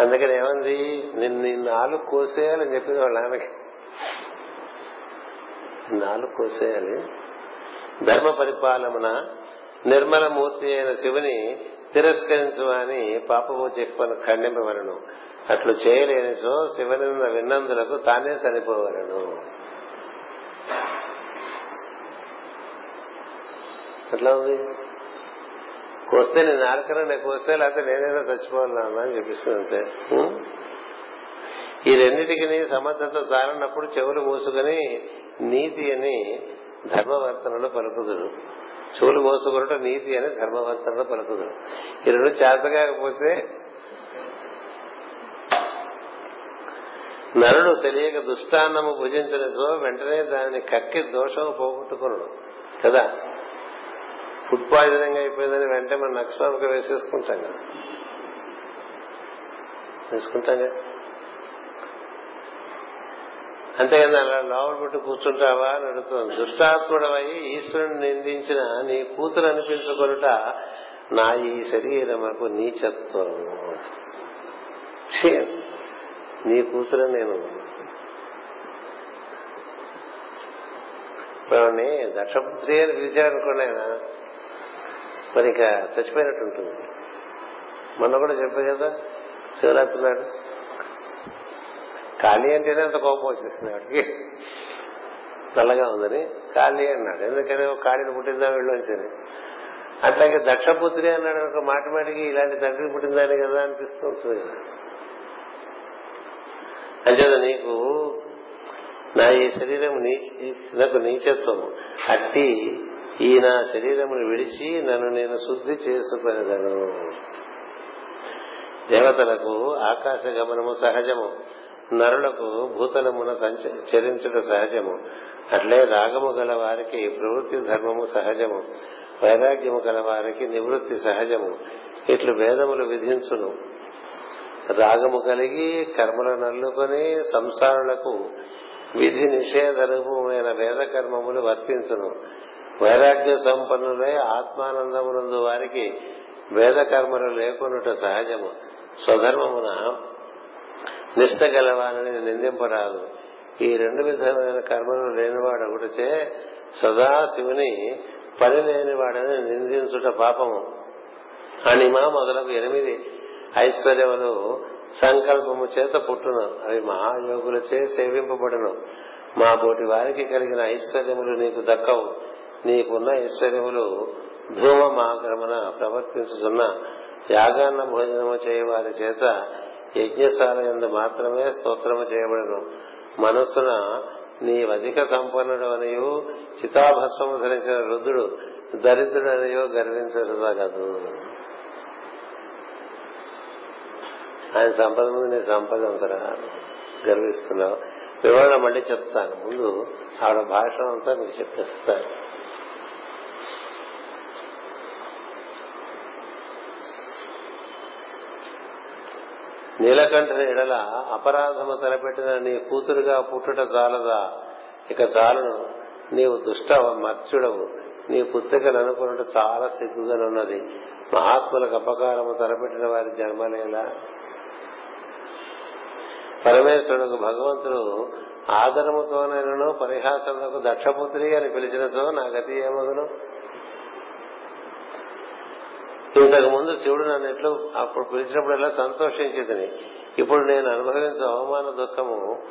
[SPEAKER 1] అందుకని ఏమంది? నిన్ను నీ నాలుగు కోసేయాలని చెప్పింది వాళ్ళ నాన్నకి నాలుగు కోసేయాలి. ధర్మ పరిపాలమున నిర్మల మూర్తి అయిన శివుని తిరస్కరించు అని పాపము చెప్పను ఖండింపవలను అట్లు చేయలేని సో విన్నందులకు తానే చనిపోవలను ఎట్లా ఉంది? కోస్తే నేను నారకన కోస్తే లేకపోతే నేనైనా చచ్చిపోవాలన్నా అని చెప్పిస్తుంది అంతే. ఈ రెండింటికి సమర్థత చాలన్నప్పుడు చెవులు మూసుకొని నీతి అని ధర్మవర్తనలు పలుకుదురు. చెవులు మోసుకున్నట నీతి అని ధర్మవర్తనలు పలుకుదురు. ఈ రెండు చేతకాకపోతే నరుడు తెలియక దుష్టాన్నము భుజించినచో వెంటనే దానిని కక్కి దోషం పోగొట్టుకున్నాడు కదా? ఫుడ్ పాయిజనింగ్ అయిపోయిందని వెంటనే మనం నక్స్వామికి వేసేసుకుంటాం కదా. వేసుకుంటాం కదా? అంతేగాని అలా లోపల పుట్టి కూర్చుంటావా అని అడుగుతుంది. దుష్టాత్ముడవై ఈశ్వరుని నిందించిన నీ కూతురు అనిపించుకొనుట నా ఈ శరీరమకు నీచత్వం నీ కూతురు నేను. వాడిని దక్షపుత్రి అని పిలిచారనుకోండి ఆయన. మరి ఇక చచ్చిపోయినట్టు ఉంటుంది. మొన్న కూడా చెప్పా కదా శివరాత్రి నాడు. ఖాళీ అంటేనే అంత కోపం వచ్చేసింది వాడికి నల్లగా ఉందని ఖాళీ అన్నాడు. ఎందుకని? ఒక ఖాళీని పుట్టిందా వెళ్ళొచ్చని అట్లాగే దక్షపుత్రి అన్నాడు ఒక మాట మాటికి ఇలాంటి తండ్రి పుట్టిందని కదా అనిపిస్తూ ఉంటుంది కదా. అంచేత నీకు నా ఈ శరీరం నాకు నీచత్వము. అట్టి ఈ నా శరీరమును విడిచి నన్ను నేను శుద్ధి చేసుకునేదను దేవతలకు ఆకాశ గమనము సహజము. నరులకు భూతలమున సంచ చరించుట సహజము. అట్లే రాగము గల వారికి ప్రవృత్తి ధర్మము సహజము. వైరాగ్యము గల వారికి నివృత్తి సహజము. ఇట్లు వేదములు విధించును. రాగము కలిగి కర్మలు నల్లుకొని సంసారులకు విధి నిషేధ రూపమైన వేద కర్మములు వర్తించును. వైరాగ్య సంపన్నులై ఆత్మానందమునందు వారికి వేద కర్మలు లేకున్నట సహజము. స్వధర్మమున నిష్ట గలవాలని నిందింపరాదు. ఈ రెండు విధమైన కర్మలు లేనివాడు ఒకటిచే సదా శివుని పని లేనివాడని నిందించుట పాపము. అనిమ మొదలగు ఎనిమిది ఐశ్వర్యములు సంకల్పము చేత పుట్టును. అవి మహాయోగులచే సేవింపబడును. మా బోటి వారికి కలిగిన ఐశ్వర్యములు నీకు దక్కవు. నీకున్న ఐశ్వర్యములు ధూమమాగ్రమణ ప్రవర్తించుతున్న యాగాన్న భోజనము చేయవారి చేత యజ్ఞశాల ఎందు మాత్రమే స్తోత్రము చేయబడను మనస్సున నీ అధిక సంపన్నుడు అనియు చితాభస్వము ధరించిన రుద్రుడు దరిద్రుడు అనియో గర్వించదు ఆయన సంపద ముందు నీ సంపద అంతరా గర్విస్తున్నావు. వివరణ మళ్ళీ చెప్తాను. ముందు ఆవిడ భాష అంతా మీకు చెప్పేస్తాను. నీలకంఠని ఎడల అపరాధము తలపెట్టిన నీ కూతురుగా పుట్టుట చాలదా ఇక చాలును నీవు దుష్ట మత్స్యుడవు. నీ పుత్రికను అనుకున్నట్టు చాలా సిగ్గుగానున్నది. మహాత్ములకు అపకారము తలపెట్టిన వారి జన్మలేలా పరమేశ్వరుడు భగవంతుడు ఆదరముతోనైనను పరిహాసములకు దక్షపుత్రి అని పిలిచినతో నా గతి ఏమగును? ఇంతకు ముందు శివుడు నన్ను ఎట్లు అప్పుడు పిలిచినప్పుడల్లా సంతోషించేదని. ఇప్పుడు నేను అనుభవించే అవమాన దుఃఖము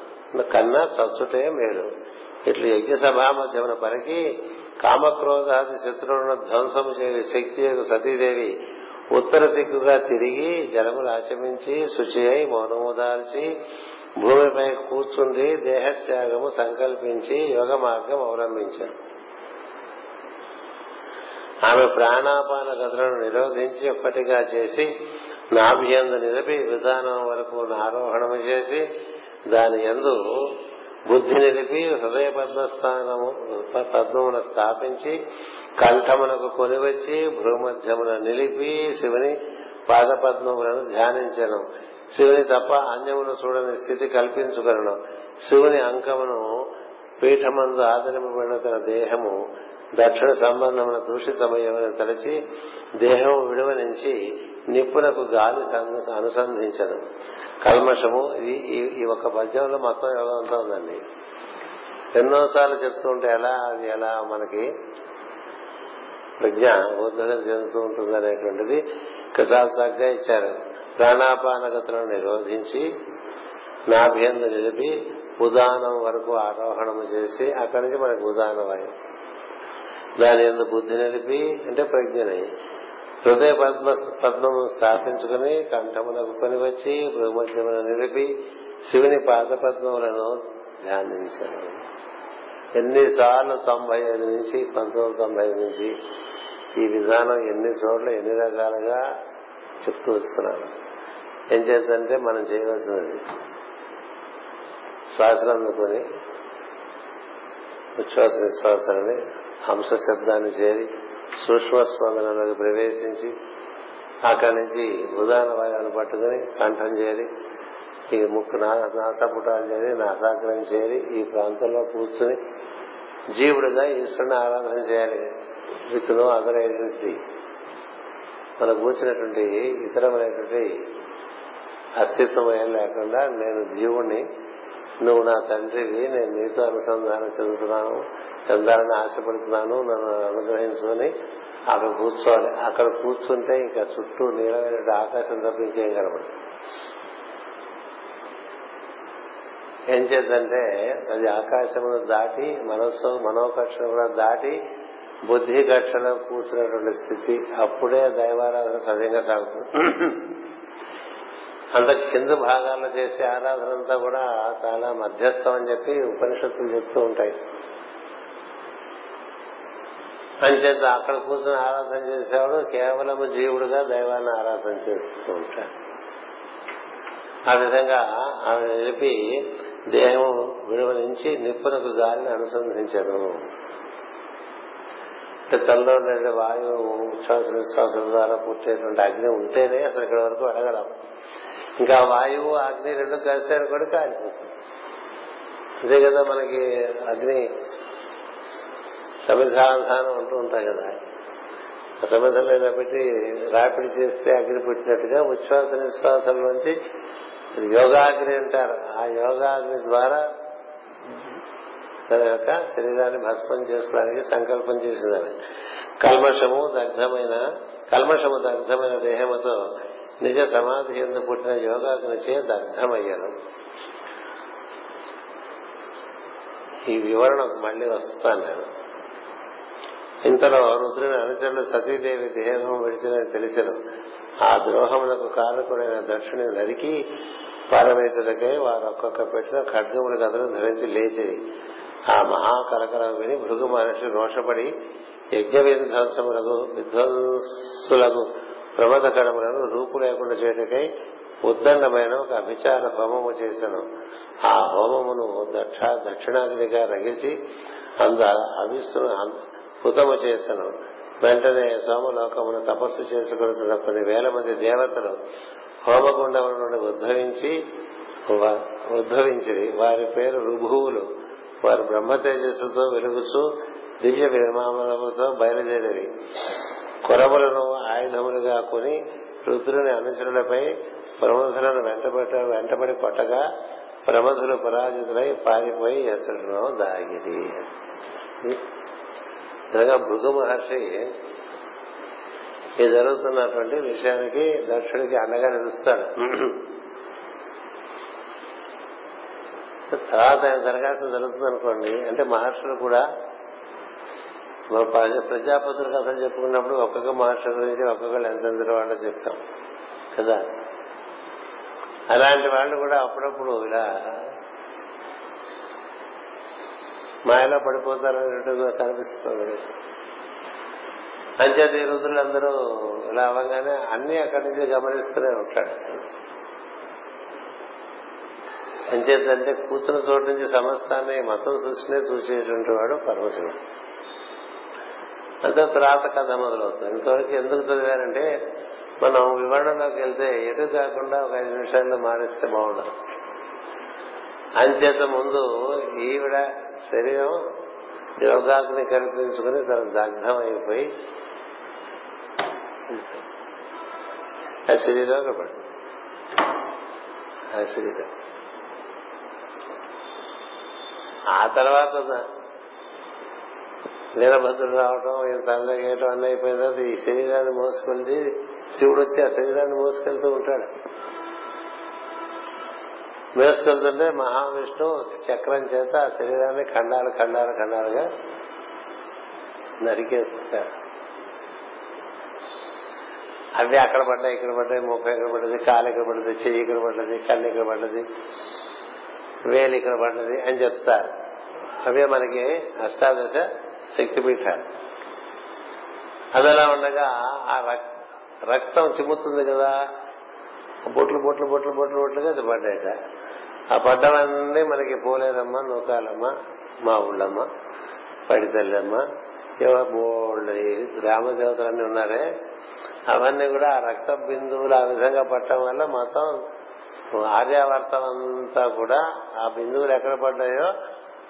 [SPEAKER 1] కన్నా చచ్చుటే మేలు. ఇట్లు యజ్ఞ సభా మధ్యమున పరికి కామక్రోధాది శత్రువులను ధ్వంసము చేయు శక్తి యొక్క సతీదేవి ఉత్తర దిక్కుగా తిరిగి జలములు ఆచమించి శుచి అయి మౌనము దాల్చి భూమిపై కూర్చుండి దేహత్యాగము సంకల్పించి యోగ మార్గం అవలంబించారు. ఆమె ప్రాణాపాన గదులను నిరోధించి ఒక్కటిగా చేసి నాభ్యందు నిలిపి విధానం వరకు ఆరోహణము చేసి దాని ఎందు బుద్ధి నిలిపి హృదయ పద్మస్థానము పద్మమున స్థాపించి కంఠమునకు కొనివచ్చి భూమధ్యమున నిలిపి శివుని పాదపద్మములను ధ్యానించను. శివుని తప్ప అన్యమును చూడని స్థితి కల్పించుకొనను. శివుని అంకమును పీఠమందు ఆదరింపబడిన తన దేహము దక్షిణ సంబంధమున దూషితమయ్యమని తలచి దేహము విడవనించి నిప్పులకు గాలి అనుసంధించను కల్మషము ఇది ఈ- ఈ ఒక పద్యంలో మొత్తం యోగం అంతా ఉందండి. ఎన్నోసార్లు చెప్తూ ఉంటే ఎలా అది ఎలా మనకి ప్రజ్ఞ ఉద్ధరణ చెందుతూ ఉంటుంది అనేటువంటిది ఇక్కడ చాలా చక్కగా ఇచ్చారు. ప్రాణాపానగతులను నిరోధించి నాభ్యందు నిలిపి ఉదానం వరకు ఆరోహణము చేసి అక్కడి నుంచి మనకు ఉదానం వాయు దాని ఎందు బుద్ధి నిలిపి అంటే ప్రజ్ఞని. హృదయ పద్మ పద్మము స్థాపించుకుని కంఠమునకు కొని వచ్చి భూమధ్యమును నిలిపి శివుని పాద పద్మములను ధ్యానించారు. ఎన్నిసార్లు తొంభై ఐదు నుంచి పంతొమ్మిది తొంభై ఐదు నుంచి ఈ విధానం ఎన్ని చోట్ల ఎన్ని రకాలుగా చెప్తూ వస్తున్నాను ఏం చేద్దంటే మనం చేయవలసినది శ్వాసలు అందుకొని ఉచ్ఛ్వాస నిశ్వాసాలని హంస శబ్దాన్ని చేరి సూక్ష్మ స్పందనలోకి ప్రవేశించి అక్కడి నుంచి ఉదాహరణ వాయువులు పట్టుకుని కంఠం చేరి ఈ ముక్కు నా- నాసపుటాలు చేరి నాసాగ్రం చేరి ఈ ప్రాంతంలో కూర్చుని జీవుడిగా ఈశ్వరుని ఆరాధన చేయాలి. విత్ నో అదర్ ఐడెంటిటీ మనకు కూర్చున్నటువంటి ఇతరమైనటువంటి అస్తిత్వం ఏం లేకుండా నేను జీవుణ్ణి నువ్వు నా తండ్రివి నేను నీతో అనుసంధానం చెందుతున్నాను చెందాలని ఆశపడుతున్నాను నన్ను అనుగ్రహించుకొని అక్కడ కూర్చోవాలి. అక్కడ కూర్చుంటే ఇంకా చుట్టూ నీలమైన ఆకాశం తప్ప ఇంకేం కనబడదు ఏం చేద్దంటే అది ఆకాశమును దాటి మనస్సు మనోకక్షను కూడా దాటి బుద్ధి కక్షలో కూర్చున్నటువంటి స్థితి అప్పుడే దైవారాధన సవ్యంగా సాగుతుంది. అంత కింద భాగాల్లో చేసే ఆరాధన అంతా కూడా చాలా మధ్యస్థం అని చెప్పి ఉపనిషత్తులు చెప్తూ ఉంటాయి. అంచేత అక్కడ కూర్చొని ఆరాధన చేసేవాడు కేవలం జీవుడుగా దైవాన్ని ఆరాధన చేస్తూ ఉంటాడు. ఆ విధంగా ఆమె నిలిపి దేహం విడవలించి నుంచి నిప్పునకు గాలిని అనుసంధించను. అంటే తనలో ఉండే వాయువు ఉచ్ఛ్వాస నిశ్వాసాల ద్వారా పుట్టేటువంటి అగ్ని ఉంటేనే అసలు ఇక్కడ వరకు వెళ్ళగలం. ఇంకా వాయువు అగ్ని రెండు కలిసారు కూడా కాలిపోతుంది. అంతే కదా మనకి అగ్ని సమిధాధానం అంటూ ఉంటాయి కదా. ఆ సమిధంలో పెట్టి రాపిడి చేస్తే అగ్ని పుట్టినట్టుగా ఉచ్ఛ్వాస నిశ్వాసం నుంచి యోగాగ్ని అంటారు. ఆ యోగాగ్ని ద్వారా తన యొక్క శరీరాన్ని భస్మం చేసుకోవడానికి సంకల్పం చేసేదాన్ని. కల్మషము దగ్ధమైన కల్మషము దగ్ధమైన దేహముతో నిజ సమాధి ఎందు పుట్టిన యోగాగ్నిచే దగ్ధమయ్యాను. ఈ వివరణ మళ్ళీ వస్తాను నేను. ఇంతలో రుద్రుని అనుచరులు సతీదేవి దేహం విడిచినని తెలిసిన. ఆ ద్రోహములకు కారకుడైన దక్షిణి నరికి పారవేచులకై వారు ఒక్కొక్క పెట్టిన ఖడ్గములు కథను ధరించి లేచి ఆ మహాకలకలం విని భృగు మహర్షి రోషపడి యజ్ఞ విధ్వంసములకు విధ్వంసులకు ప్రమద కడములను రూపు లేకుండా చేయటకై ఉద్దండమైన ఒక అభిచార హోమము చేశాను ఆ హోమమును దక్ష దక్షిణాగ్నిగా రగిల్చి అంద అవిస్సు హుతము చేశాను వెంటనే సోమలోకమును తపస్సు చేసుకున్న కొన్ని వేల మంది దేవతలు హోమగుండముల నుండి ఉద్భవించి ఉద్భవించి వారి పేరు రుభువులు. వారు బ్రహ్మ తేజస్సుతో వెలుగుతూ దివ్య విమానములతో బయలుదేరేవి కొరవలను ఆయుధములుగా కొని రుద్రుని అనుచరులపై ప్రమధులను వెంటబెట్ట వెంటబడి కొట్టగా ప్రమధులు పరాజితులై పారిపోయి ఎసడును దాగిరి. భృగు మహర్షి ఈ జరుగుతున్నటువంటి విషయానికి దక్షుడికి అండగా నిలుస్తాడు. తర్వాత ఆయన దరఖాస్తు జరుగుతుంది అనుకోండి అంటే మహర్షులు కూడా మన ప్రజాపతుల కథలు చెప్పుకున్నప్పుడు ఒక్కొక్క మాస్టర్ గురించి ఒక్కొక్కళ్ళు ఎంతెంత వాళ్ళు చెప్తాం. కదా? అలాంటి వాళ్ళు కూడా అప్పుడప్పుడు ఇలా మాయలో పడిపోతారనేట్టుగా కనిపిస్తుంది అంచేత ఈ అందరూ ఇలా అవ్వగానే అన్ని అక్కడి నుంచి గమనిస్తూనే ఉంటాడు అంచేతంటే కూర్చున్న చోటు నుంచి సమస్తాన్ని మతం సృష్టినే చూసేటువంటి వాడు పరమశివుడు. అంటే తర్వాత కథ మొదలవుతుంది. ఇంతవరకు ఎందుకు చదివారంటే మనం వివరణలోకి వెళ్తే ఎటు కాకుండా ఒక ఐదు నిమిషాల్లో మారిస్తే బాగుండదు. అంచేత ముందు ఈవిడ శరీరం యోగాగ్ని కల్పించుకుని తన దగ్ధం అయిపోయి ఆ శరీరం ఆ శరీరం. ఆ తర్వాత నీలభద్రుడు రావటం ఈయన తనలేయటం అన్నీ అయిపోయిన తర్వాత ఈ శరీరాన్ని మోసుకెళ్ళి శివుడు వచ్చి ఆ శరీరాన్ని మోసుకెళ్తూ ఉంటాడు. మోసుకెళ్తుంటే మహావిష్ణు చక్రం చేత ఆ శరీరాన్ని ఖండాలు ఖండాలు ఖండాలుగా నరికేస్తాడు అవి అక్కడ పడ్డాయి ఇక్కడ పడ్డాయి ముఖం ఇక్కడ పడ్డది కాలు ఇక్కడ పడ్డది చెయ్యి ఇక్కడ పడ్డది కన్ను ఇక్కడ పడ్డది వేలు ఇక్కడ పడ్డది అని చెప్తారు. అవే మనకి అష్టాదశ శక్తిపీఠాలు అదలా ఉండగా ఆ రక్తం చిమ్ముతుంది కదా. బొట్లు బొట్లు బొట్లు బొట్లు బొట్లుగా అది పడ్డాయట. ఆ పడ్డవన్నీ మనకి పోలేదమ్మా నూకాలమ్మ మా ఊళ్ళమ్మ పడితల్లమ్మ బోళ్ళ గ్రామ దేవతలన్నీ ఉన్నారే. అవన్నీ కూడా ఆ రక్త బిందువులు ఆ విధంగా పట్టడం వల్ల మొత్తం ఆర్యావర్తం అంతా కూడా ఆ బిందువులు ఎక్కడ పడ్డాయో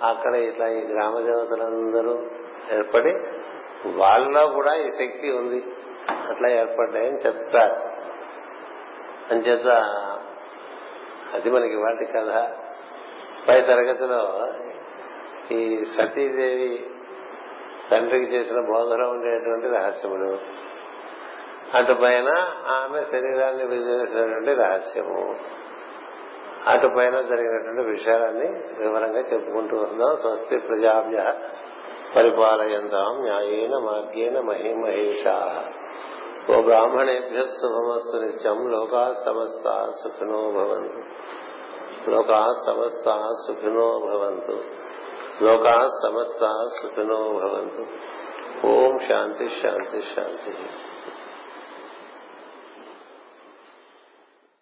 [SPEAKER 1] అక్కడ ఇట్లా ఈ గ్రామ దేవతలందరూ ఏర్పడి వాళ్ళలో కూడా ఈ శక్తి ఉంది. అట్లా ఏర్పడ్డాయని చెప్తారు. అంచేత అది మనకి వాటి కథ. పై తరగతిలో ఈ సతీదేవి తండ్రికి చేసిన బోధలో ఉండేటువంటి రహస్యములు. అటు పైన ఆమె శరీరాన్ని విజయించినటువంటి రహస్యము. అటు పైన జరిగినటువంటి విషయాలన్నీ వివరంగా చెప్పుకుంటూ ఉందాం స్వస్తి ప్రజాభ్య పరిపాలయంతాం న్యాయేన మార్గేణ మహిమహేషా. ఓ బ్రాహ్మణేభ్య శుభమస్తు నిత్యం. లోకా సమస్త సుఖినో భవంతు. లోకా సమస్త సుఖినో భవంతు. లోకా సమస్త సుఖినో భవంతు. ఓం శాంతి శాంతి శాంతి.